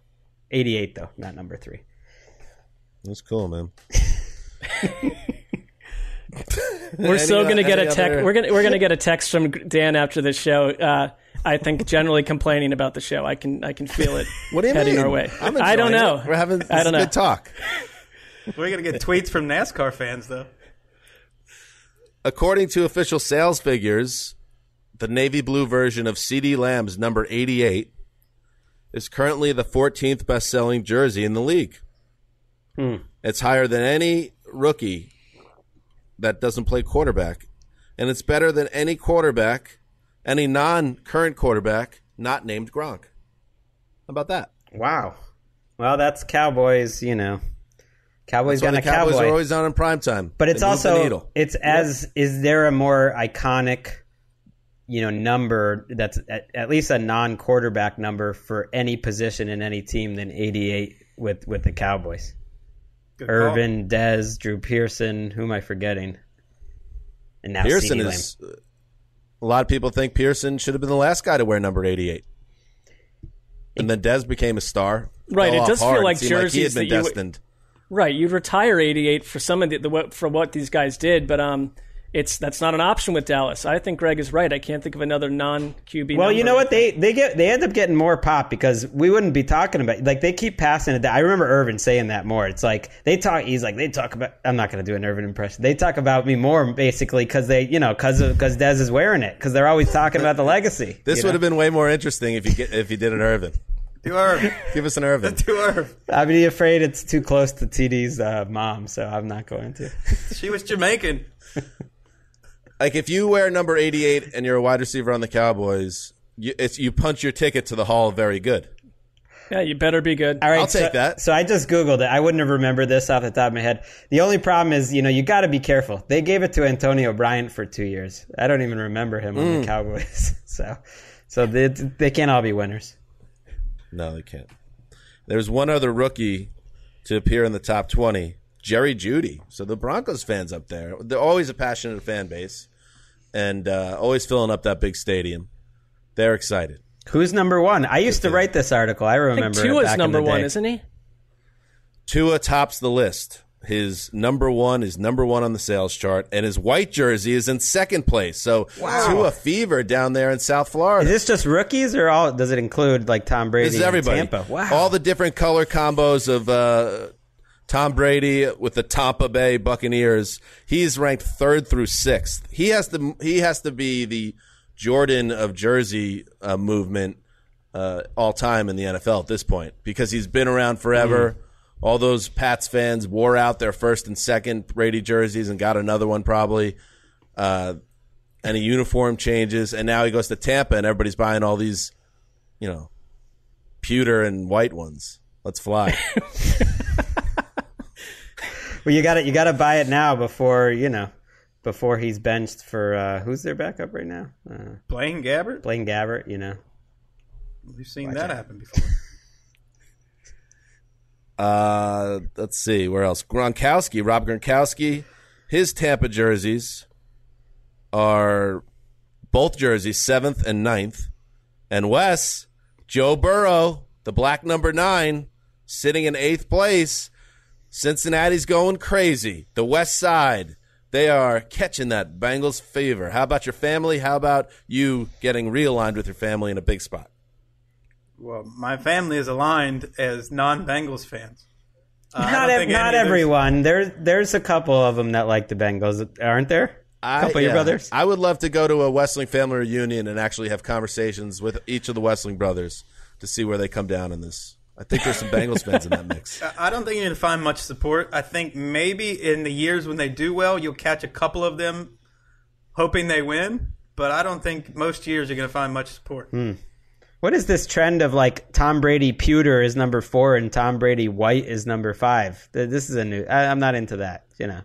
S6: Eighty eight though, not number three.
S3: That's cool, man. (laughs)
S5: We're so
S3: Any-
S5: going to get a text.
S3: other-
S5: We're going to we're going to get a text from Dan after this show. Uh, I think generally complaining about the show. I can I can feel it (laughs)
S3: What do you
S5: heading
S3: mean?
S5: our way.
S3: I'm
S5: I don't know.
S3: it. We're having this
S5: I don't know.
S3: good talk. (laughs)
S4: We're gonna get tweets from NASCAR fans though.
S3: According to official sales figures, the navy blue version of CeeDee Lamb's number 88 is currently the 14th best selling jersey in the league. It's higher than any rookie that doesn't play quarterback. And it's better than any quarterback, any non current quarterback not named Gronk. How about that?
S6: Wow. Well, that's Cowboys. You know, Cowboys
S3: That's why
S6: got a
S3: Cowboys
S6: cowboy.
S3: are always on in prime time.
S6: But it's
S3: They
S6: also it's as is there a more iconic, you know, number that's at, at least a non-quarterback number for any position in any team than 88 with with the Cowboys.
S4: Good call.
S6: Irvin, Dez, Drew Pearson. Who am I forgetting? And now
S3: Pearson
S6: CeeDee
S3: is. A lot of people think Pearson should have been the last guy to wear number 88. And then Dez became a star.
S5: Right, it
S3: off
S5: does feel
S3: hard.
S5: like
S3: Seemed he had
S5: jerseys
S3: been
S5: that you would- Right, you'd retire 88 for some of the, the what- for what these guys did, but um, it's that's not an option with Dallas. I think Greg is right. I can't think of another non QB.
S6: Well, you know what they they get they end up getting more pop because we wouldn't be talking about like they keep passing it. I remember Irvin saying that more. It's like they talk. He's like they talk about. I'm not going to do an Irvin impression. They talk about me more basically because they you know because because Dez is wearing it because they're always talking about the legacy. (laughs)
S3: This would
S6: know?
S3: have been way more interesting if you get if you did an Irvin.
S4: Do Irv.
S3: Give us an Irvin. (laughs)
S4: Do Irv.
S6: I'd be afraid it's too close to TD's uh, mom, so I'm not going to.
S4: She was Jamaican. (laughs)
S3: Like if you wear number 88 and you're a wide receiver on the Cowboys, you, it's you punch your ticket to the Hall Very Good.
S5: Yeah, you better be good.
S6: All right,
S3: I'll take
S6: so,
S3: that.
S6: So I just googled it. I wouldn't have remembered this off the top of my head. The only problem is, you know, you got to be careful. They gave it to Antonio Bryant for two years. I don't even remember him on
S3: Mm.
S6: the Cowboys. (laughs) so, so they they can't all be winners.
S3: No, they can't. There's one other rookie to appear in the top 20, Jerry Jeudy. So the Broncos fans up there, they're always a passionate fan base and uh, always filling up that big stadium. They're excited.
S6: Who's number one? I used to write this article. I
S5: I
S6: remember.
S5: think
S6: it
S5: Tua's
S6: back in
S5: number
S6: the
S5: one, isn't he?
S3: Tua tops the list. His number one is number one on the sales chart, and his white jersey is in second place. So Tua fever down there in South Florida.
S6: Is this just rookies or all? Does it include like Tom Brady?
S3: This is
S6: and
S3: everybody.
S6: Tampa. Wow.
S3: All the different color combos of uh, Tom Brady with the Tampa Bay Buccaneers. He's ranked third through sixth. He has to. He has to be the Jordan of Jersey uh, movement uh, all time in the NFL at this point because he's been around forever. All those Pats fans wore out their first and second Brady jerseys and got another one probably. Uh, and a uniform changes, and now he goes to Tampa, and everybody's buying all these, you know, pewter and white ones. Let's fly. (laughs)
S6: Well, you got to You got to buy it now before you know, before he's benched for uh, who's their backup right now? Uh,
S4: Blaine Gabbert.
S6: Blaine Gabbert. You know.
S4: We've seen that happen before. (laughs)
S3: Uh, let's see where else. Gronkowski, Rob Gronkowski, his Tampa jerseys are both jerseys seventh and 9th. and Wes Joe Burrow, the black number nine, sitting in eighth place. Cincinnati's going crazy. The West Side, they are catching that Bengals fever. How about your family? How about you getting realigned with your family in a big spot?
S4: Well, my family is aligned as non-Bengals fans. Uh,
S6: not ev- not
S4: any of those-
S6: everyone. There's there's a couple of them that like the Bengals, aren't there? A
S3: I-
S6: couple of your brothers.
S3: I would love to go to a Wesseling family reunion and actually have conversations with each of the Wesseling brothers to see where they come down in this. I think there's some Bengals fans in that mix. (laughs)
S4: I- I don't think you're going to find much support. I think maybe in the years when they do well, you'll catch a couple of them hoping they win. But I don't think most years you're going to find much support.
S6: Hmm. What is this trend of like Tom Brady pewter is number four and Tom Brady white is number five? This is a new. I'm not into that. You know,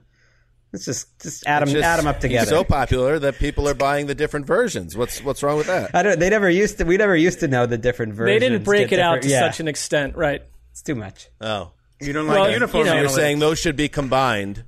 S6: let's just just add them
S3: just-
S6: add them up
S3: he's
S6: together.
S3: so popular that people are buying the different versions. What's what's wrong with that?
S6: I don't. They never used to. We never used to know the different versions.
S5: They didn't break it out to
S6: yeah.
S5: such an extent, right?
S6: It's too much.
S3: Oh,
S4: You don't
S5: Well,
S4: like
S5: you
S4: uniform
S5: know-
S3: So you're saying those should be combined,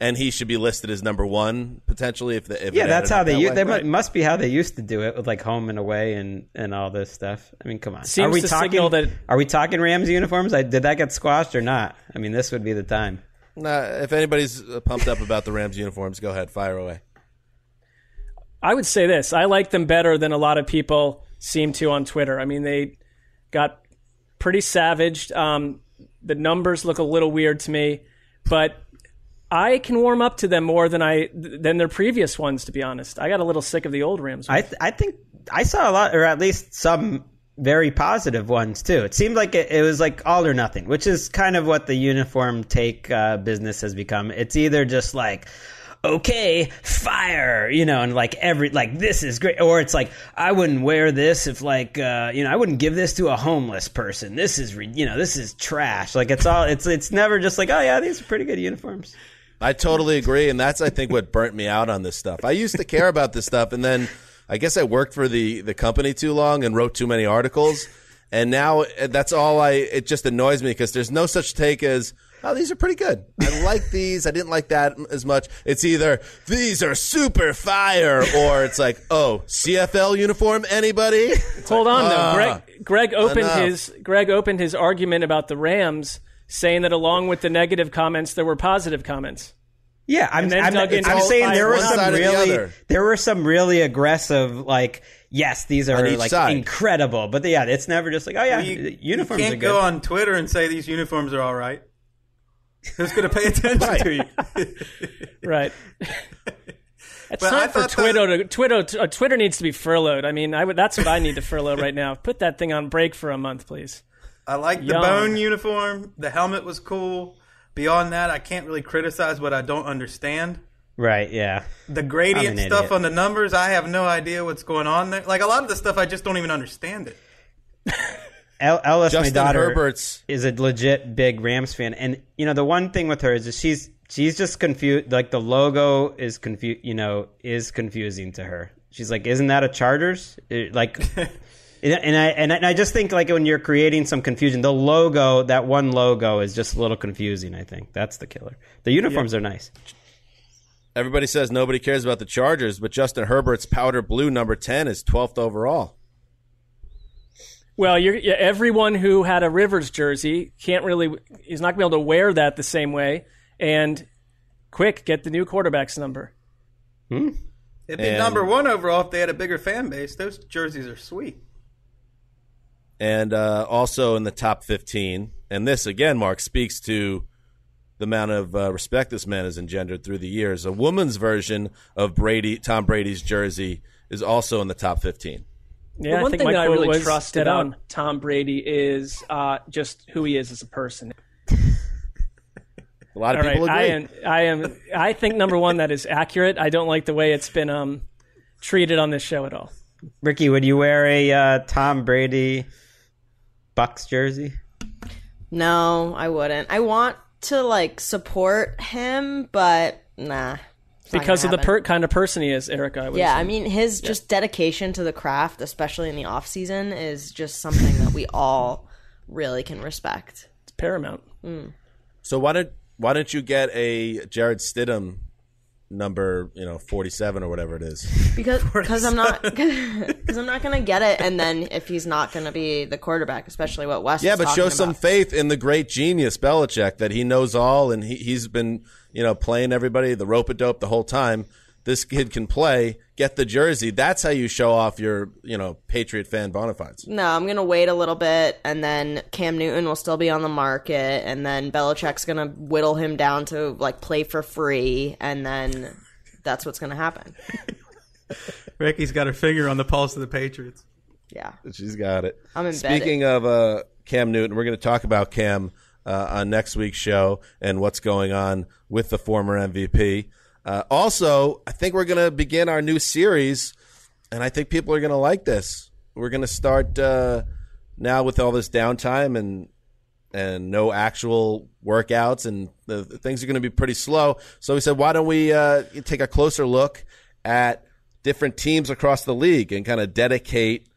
S3: and he should be listed as number one potentially if the if
S6: Yeah, that's how they.
S3: that
S6: u-
S3: way?
S6: They mu-
S3: Right.
S6: must be how they used to do it with like home and away and and all this stuff. I mean, come on.
S5: Seems
S6: are we
S5: to
S6: talking?
S5: signal that-
S6: Are we talking Rams uniforms? I, did that get squashed or not? I mean, this would be the time.
S3: Nah, if anybody's uh, pumped up about the Rams uniforms, go ahead, fire away.
S5: I would say this: I like them better than a lot of people seem to on Twitter. I mean, they got pretty savaged. Um, the numbers look a little weird to me, but I can warm up to them more than I than their previous ones. To be honest, I got a little sick of the old Rams.
S6: I th- I think I saw a lot, or at least some very positive ones too. It seemed like it, it was like all or nothing, which is kind of what the uniform take uh, business has become. It's either just like. Okay, fire, you know, and like every like this is great, or it's like I wouldn't wear this if like uh, you know I wouldn't give this to a homeless person. This is re- you know this is trash. Like it's all it's it's never just like oh yeah these are pretty good uniforms.
S3: I totally agree, and that's I think what burnt me out on this stuff. I used to care about this stuff, and then I guess I worked for the the company too long and wrote too many articles, (laughs) and now uh, that's all I. It just annoys me because there's no such take as. Oh, these are pretty good. I (laughs) like these. I didn't like that as much. It's either these are super fire, or it's like, oh, CFL uniform. Anybody? (laughs)
S5: Hold on
S3: ah,
S5: though. Greg Greg opened
S3: enough.
S5: his Greg opened his argument about the Rams, saying that along with the negative comments, there were positive comments.
S6: Yeah, I'm,
S5: And then
S6: I'm,
S5: dug into
S6: I'm saying there were some
S3: side or the
S6: really there were some really aggressive like yes these are like
S3: side.
S6: incredible, but yeah, it's never just like oh yeah
S4: you,
S6: uniforms
S4: you can't
S6: good.
S4: go on Twitter and say these uniforms are all right. Who's going (laughs) to pay attention
S3: Right.
S4: to you? (laughs)
S5: Right. (laughs) It's
S4: But I
S5: time for
S4: thought
S5: Twitter to Twitter. Uh, Twitter needs to be furloughed. I mean, I would, that's what I need to furlough right now. Put that thing on break for a month, please.
S4: I like the bone uniform. The helmet was cool. Beyond that, I can't really criticize what I don't understand.
S6: right? Yeah,
S4: The gradient stuff
S6: idiot.
S4: on the numbers, I have no idea what's going on there. Like a lot of the stuff, I just don't even understand it. (laughs)
S6: El- Ellis, my daughter,
S3: Herbert's
S6: is a legit big Rams fan, and you know the one thing with her is that she's she's just confused. Like the logo is confused. You know, is confusing to her. She's like, "Isn't that a Chargers?" It- like, (laughs) and and I and I- and I just think like when you're creating some confusion, the logo, that one logo, is just a little confusing. I think that's the killer. The uniforms are nice.
S3: Everybody says nobody cares about the Chargers, but Justin Herbert's powder blue number 10 is 12th overall.
S5: Well, you're, everyone who had a Rivers jersey can't really is not going to be able to wear that the same way. And quick, get the new quarterback's number. Hmm.
S4: It'd be
S3: And-
S4: number one overall if they had a bigger fan base. Those jerseys are sweet.
S3: And uh, also in the top 15. And this, again, Mark, speaks to the amount of uh, respect this man has engendered through the years. A woman's version of Brady, Tom Brady's jersey is also in the top 15.
S5: Yeah,
S10: the
S5: I
S10: one
S5: think
S10: thing that I really
S5: was
S10: trust
S5: dead
S10: about
S5: on.
S10: Tom Brady is uh, just who he is as a person.
S3: A lot of
S5: All right,
S3: people
S5: I
S3: agree.
S5: am. I am. I think number one that is accurate. I don't like the way it's been um, treated on this show at all.
S6: Ricky, would you wear a uh, Tom Brady Bucks jersey?
S7: No, I wouldn't. I want to like support him, but nah.
S5: because of
S7: gonna
S5: the per- kind of person he is, Erica. I would
S7: Yeah, I mean his just dedication to the craft, especially in the off season, is just something that we all really can respect.
S5: it's paramount. Mm.
S3: So why don't why don't you get a Jarrett Stidham number, you know, forty seven or whatever it is?
S7: Because (laughs) because I'm not because (laughs) I'm not gonna get it, and then if he's not gonna be the quarterback, especially what West
S3: Yeah, but show some faith in the great genius Belichick that he knows all and he, he's been, you know, playing everybody the rope a dope the whole time. This kid can play. Get the jersey. That's how you show off your, you know, Patriot fan bona fides.
S7: No, I'm gonna wait a little bit, and then Cam Newton will still be on the market, and then Belichick's gonna whittle him down to like play for free, and then that's what's gonna happen. (laughs)
S4: Ricky's got her finger on the pulse of the Patriots.
S7: Yeah,
S3: She's got it.
S7: I'm embedded.
S3: Speaking of uh, Cam Newton, we're going to talk about Cam uh, on next week's show and what's going on with the former MVP. Uh, also, I think we're going to begin our new series, and I think people are going to like this. We're going to start uh, now with all this downtime and and no actual workouts, and the, the things are going to be pretty slow. So we said, why don't we uh, take a closer look at different teams across the league and kind of dedicate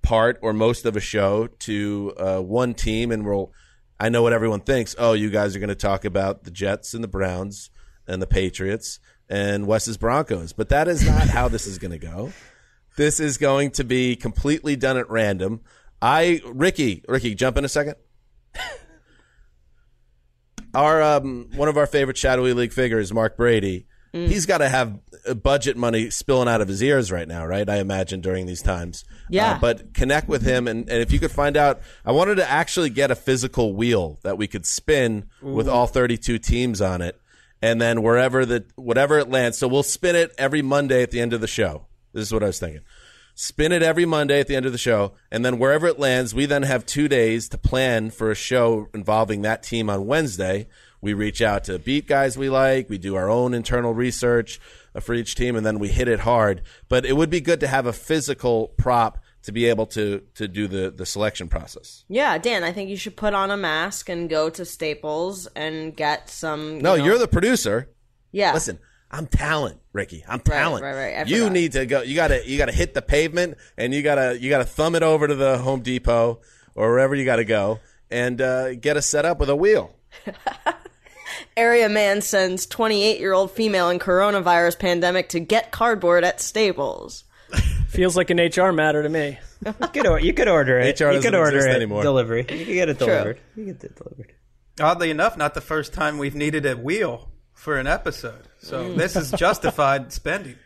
S3: part or most of a show to uh, one team, and we'll. I know what everyone thinks. Oh, you guys are going to talk about the Jets and the Browns and the Patriots and Wes's Broncos, but that is not how this is going to go. This is going to be completely done at random. I Ricky, Ricky, jump in a second. Our um, one of our favorite shadowy league figures, Mark Brady. He's got to have budget money spilling out of his ears right now, right? I imagine during these times.
S7: Yeah.
S3: Uh, but connect with him, and, and if you could find out, I wanted to actually get a physical wheel that we could spin with all 32 teams on it, and then wherever the whatever it lands. So we'll spin it every Monday at the end of the show. This is what I was thinking. Spin it every Monday at the end of the show, and then wherever it lands, we then have two days to plan for a show involving that team on Wednesday. We reach out to beat guys we like. We do our own internal research uh, for each team, and then we hit it hard. But it would be good to have a physical prop to be able to to do the the selection process.
S7: Yeah, Dan, I think you should put on a mask and go to Staples and get some. You
S3: No,
S7: know-
S3: you're the producer.
S7: Yeah.
S3: Listen, I'm talent, Ricky. I'm talent.
S7: right, right. I
S3: you need to go. You gotta you gotta hit the pavement, and you gotta you gotta thumb it over to the Home Depot or wherever you gotta go, and uh, get us set up with a wheel. (laughs)
S7: Area man sends 28 year old female in coronavirus pandemic to get cardboard at Staples.
S5: Feels like an HR matter to me.
S6: You could, or- you could order it.
S3: HR
S6: you could
S3: doesn't
S6: order
S3: exist
S6: it
S3: anymore.
S6: delivery. You could get it
S7: True.
S6: delivered. You get it delivered.
S4: Oddly enough, not the first time we've needed a wheel for an episode. So this is justified (laughs) spending.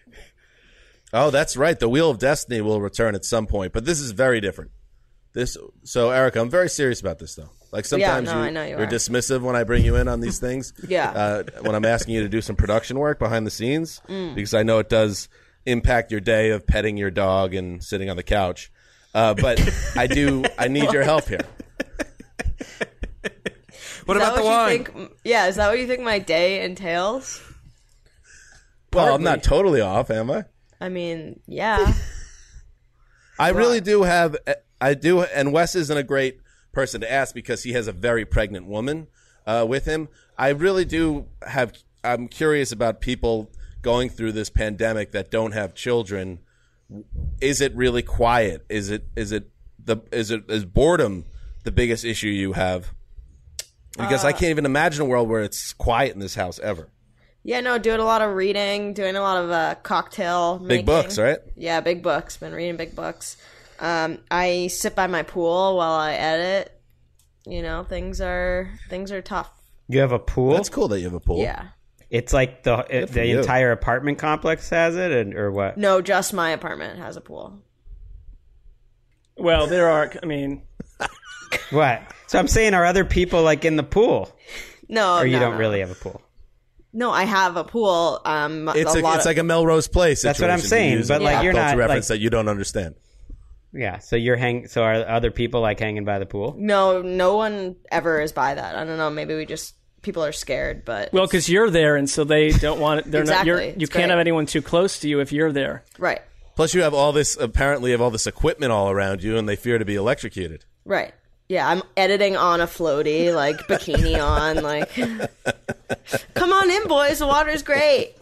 S3: Oh, that's right. The Wheel of Destiny will return at some point, but this is very different. This so Erica, I'm very serious about this though. Like sometimes
S7: no,
S3: you,
S7: I know you
S3: are
S7: are.
S3: dismissive when I bring you in on these things.
S7: Yeah.
S3: Uh, when I'm asking you to do some production work behind the scenes,
S7: Mm.
S3: because I know it does impact your day of petting your dog and sitting on the couch. Uh, but I do. I need your help here. (laughs)
S4: What
S7: Is that
S4: about the
S7: you
S4: wine?
S7: think- yeah, is that what you think my day entails?
S3: Well, I'm not totally off, am I?
S7: I mean, yeah. (laughs)
S3: I really do have. I do, and Wes isn't a great person to ask because he has a very pregnant woman uh, with him. I really do have. I'm curious about people going through this pandemic that don't have children. Is it really quiet? Is it? Is it the? Is it? Is boredom the biggest issue you have? Because I
S7: Uh,
S3: can't even imagine a world where it's quiet in this house ever.
S7: Yeah, no, doing a lot of reading, doing a lot of uh, cocktail
S3: Big
S7: making.
S3: books, right?
S7: Yeah, big books. Been reading big books. Um, I sit by my pool while I edit. You know, things are things are tough.
S6: You have a pool.
S3: That's cool that you have a pool.
S7: Yeah.
S6: It's like the
S3: Good for
S6: the
S3: you.
S6: entire apartment complex has it, and, or what?
S7: No, just my apartment has a pool.
S5: Well, there are. I mean,
S6: What? So I'm saying, are other people like in the pool,
S7: No,
S6: or you
S7: no,
S6: don't
S7: no.
S6: really have a pool?
S7: No, I have a pool. Um,
S3: It's a,
S7: lot
S3: it's
S7: of-
S3: like a Melrose Place.
S6: That's what I'm saying, but, like, you're
S3: culture
S6: not,
S3: reference
S6: like-
S3: that you don't understand.
S6: Yeah. So you're hang. So are other people like hanging by the pool?
S7: no, no one ever is by that. I don't know. Maybe we just people are scared, but
S5: well, because you're there, and so they don't want it. They're not. You're,
S7: Exactly.
S5: you
S7: It's
S5: can't
S7: great.
S5: have anyone too close to you if you're there.
S7: right,
S3: Plus, you have all this. Apparently, you have all this equipment all around you, and they fear to be electrocuted.
S7: right. Yeah, I'm editing on a floaty, like bikini (laughs) on, like. Come on in, boys. The water's great.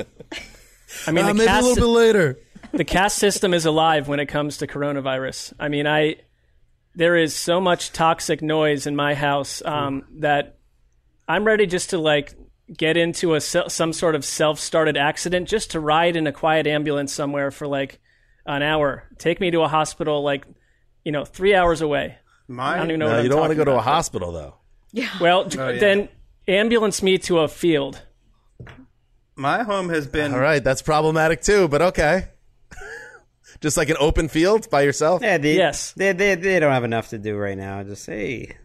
S5: I mean,
S3: Uh,
S5: the
S3: maybe a little bit later. (laughs)
S5: the caste system is alive when it comes to coronavirus. I mean, I there is so much toxic noise in my house um, that I'm ready just to like get into a some sort of self-started accident just to ride in a quiet ambulance somewhere for like an hour. Take me to a hospital like you know three hours away.
S4: My,
S5: I don't even know.
S3: No,
S5: what
S3: you
S5: I'm
S3: don't want to go to a hospital though.
S5: Yeah. (laughs) Well,
S4: Oh, yeah.
S5: then ambulance me to a field.
S4: my home has been
S3: All right, that's problematic too, but okay. (laughs) Just like an open field by yourself.
S6: Yeah, they,
S5: Yes.
S6: They, they they don't have enough to do right now. Just hey,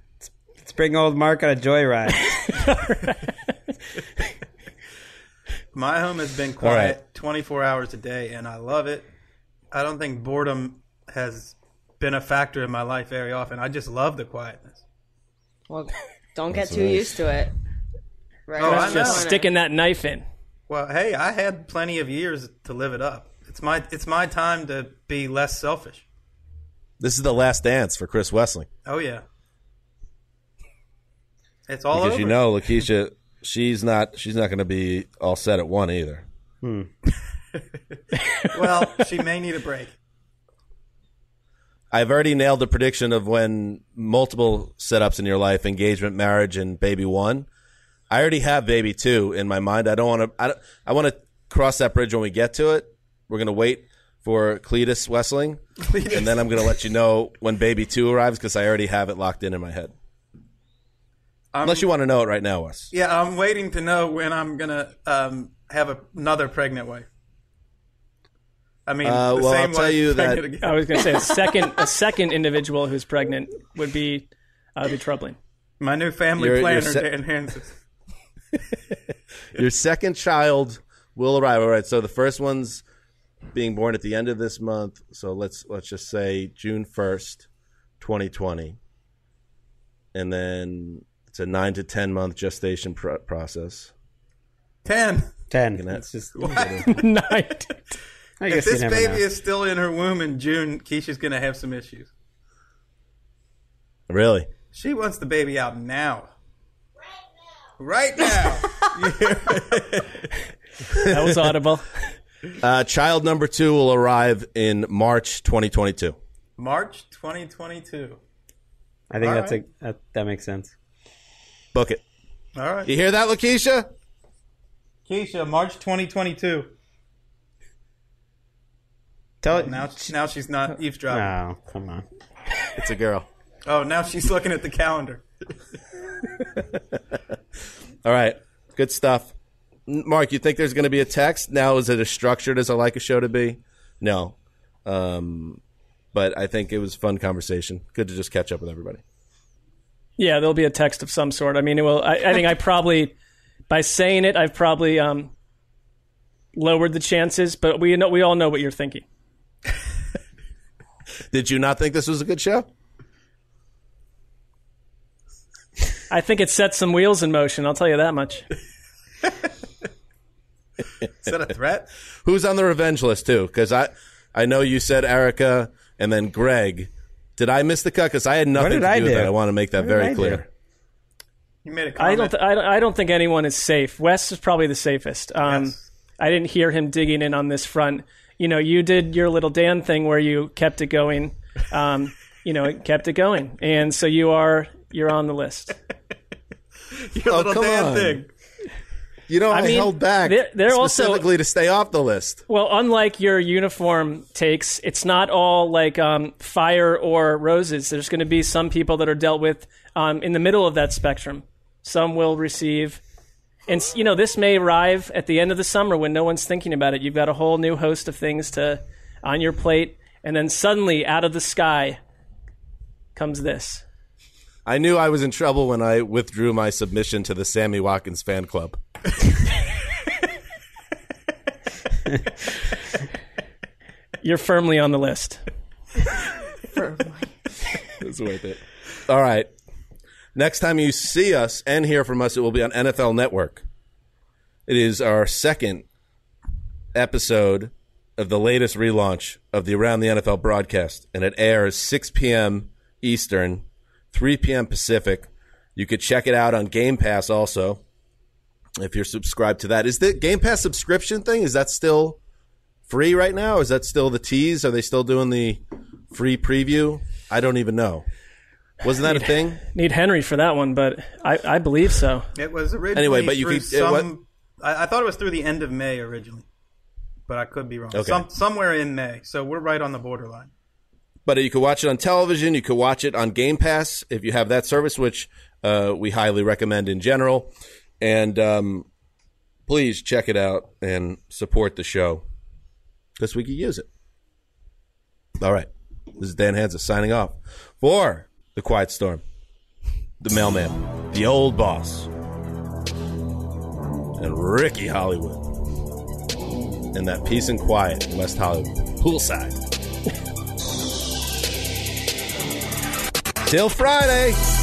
S6: let's, let's bring old Mark on a joyride. (laughs)
S4: My home has been quiet
S3: right.
S4: 24 hours a day, and I love it. I don't think boredom has been a factor in my life very often. I just love the quietness.
S7: Well, don't get too
S3: nice.
S7: used to it. Right.
S4: Oh,
S7: around
S4: I
S7: the
S4: know.
S5: Just
S7: corner.
S5: sticking that knife in.
S4: Well, hey, I had plenty of years to live it up. It's my it's my time to be less selfish.
S3: This is the last dance for Chris Wesseling.
S4: Oh yeah, it's all
S3: because
S4: over.
S3: you know, Lakeisha, she's not she's not going to be all set at one either. Hmm. (laughs)
S4: well, she may need a break.
S3: I've already nailed the prediction of when multiple setups in your life, engagement, marriage, and baby one. I already have baby two in my mind. I don't want to. I, don't- I want to cross that bridge when we get to it. We're going to wait for Cletus Wesseling, and then I'm going to let you know when baby two arrives because I already have it locked in in my head.
S4: I'm,
S3: Unless you want to know it right now, Wes.
S4: yeah, I'm waiting to know when I'm gonna um, have a, another pregnant wife. I mean,
S3: Uh,
S4: the
S3: well,
S4: same
S3: I'll tell
S4: wife
S3: you
S4: pregnant
S3: that-
S4: again.
S5: I was going to say a second a second individual who's pregnant would be uh, be troubling.
S4: my new family
S3: You're- you're
S4: planner,
S3: se-
S4: Dan Hanzus. (laughs)
S3: Your second child will arrive. All right. So the first one's being born at the end of this month. So let's let's just say June first, twenty twenty, and then it's a nine to ten month gestation pr- process.
S4: Ten.
S6: Ten.
S3: Can that-
S6: It's just (laughs)
S5: Nine.
S6: I
S4: If
S6: guess you
S4: this baby
S6: know.
S4: is still in her womb in June, Keisha's gonna have some issues.
S3: Really?
S4: She wants the baby out now. Right now. Right now. (laughs)
S5: That was audible. (laughs)
S3: Uh, child number two will arrive in March twenty twenty two.
S4: March 2022.
S6: I think
S4: All
S6: that's
S4: right.
S6: a that, that makes sense.
S3: Book it.
S4: All right.
S3: You hear that, Lakeisha?
S4: Keisha, March 2022.
S6: Tell it
S4: Now, now she's not eavesdropping.
S6: No, come on.
S3: It's a girl.
S4: Oh, now she's looking at the calendar. (laughs)
S3: All right. Good stuff. N- Mark, you think there's going to be a text? Now, is it as structured as I like a show to be? No. Um, but I think it was a fun conversation. Good to just catch up with everybody.
S5: Yeah, there'll be a text of some sort. I mean, it will. I, I think I probably, by saying it, I've probably um, lowered the chances. But we know we all know what you're thinking. (laughs)
S3: Did you not think this was a good show?
S5: I think it set some wheels in motion. I'll tell you that much.
S4: Is that a threat?
S3: Who's on the revenge list too? Because I, I know you said Erica and then Greg. Did I miss the cut? Because I had nothing
S6: did
S3: to
S6: I
S3: do with that. I want to make that
S6: What
S3: very
S6: I do?
S3: clear.
S4: You made a comment.
S5: I don't. Th- I, don't- I don't think anyone is safe. Wes is probably the safest. Um,
S4: Yes.
S5: I didn't hear him digging in on this front. You know, you did your little Dan thing where you kept it going. Um, you know, it kept it going, and so you are you're on the list. (laughs)
S4: Your
S3: Oh,
S4: little
S3: come
S4: damn
S3: on.
S4: thing.
S3: You know, I,
S5: I mean,
S3: held back
S5: they're- they're also-
S3: specifically to stay off the list.
S5: Well, unlike your uniform takes, it's not all like um, fire or roses. There's going to be some people that are dealt with um, in the middle of that spectrum. Some will receive, and you know, this may arrive at the end of the summer when no one's thinking about it. You've got a whole new host of things to on your plate, and then suddenly, out of the sky, comes this.
S3: I knew I was in trouble when I withdrew my submission to the Sammy Watkins fan club. (laughs)
S5: You're firmly on the list.
S3: It's worth it. All right. Next time you see us and hear from us, it will be on NFL Network. It is our second episode of the latest relaunch of the Around the NFL broadcast, and it airs 6 p.m. Eastern, 3 p.m. Pacific. You could check it out on Game Pass also if you're subscribed to that. Is the Game Pass subscription thing, is that still free right now? Is that still the tease? Are they still doing the free preview? I don't even know. Wasn't that a thing?
S5: Need Henry for that one, but I, I believe so.
S4: It was originally
S3: Anyway, but you could- uh, what-
S4: some. I, I thought it was through the end of May originally, but I could be wrong.
S3: Okay.
S4: Some, somewhere in May, so we're right on the borderline.
S3: But you could watch it on television. You could watch it on Game Pass if you have that service, which uh, we highly recommend in general. And um, please check it out and support the show because we could use it. All right. This is Dan Hanzus signing off for The Quiet Storm, The Mailman, The Old Boss, and Ricky Hollywood. And that peace and quiet West Hollywood, poolside. (laughs) Till Friday.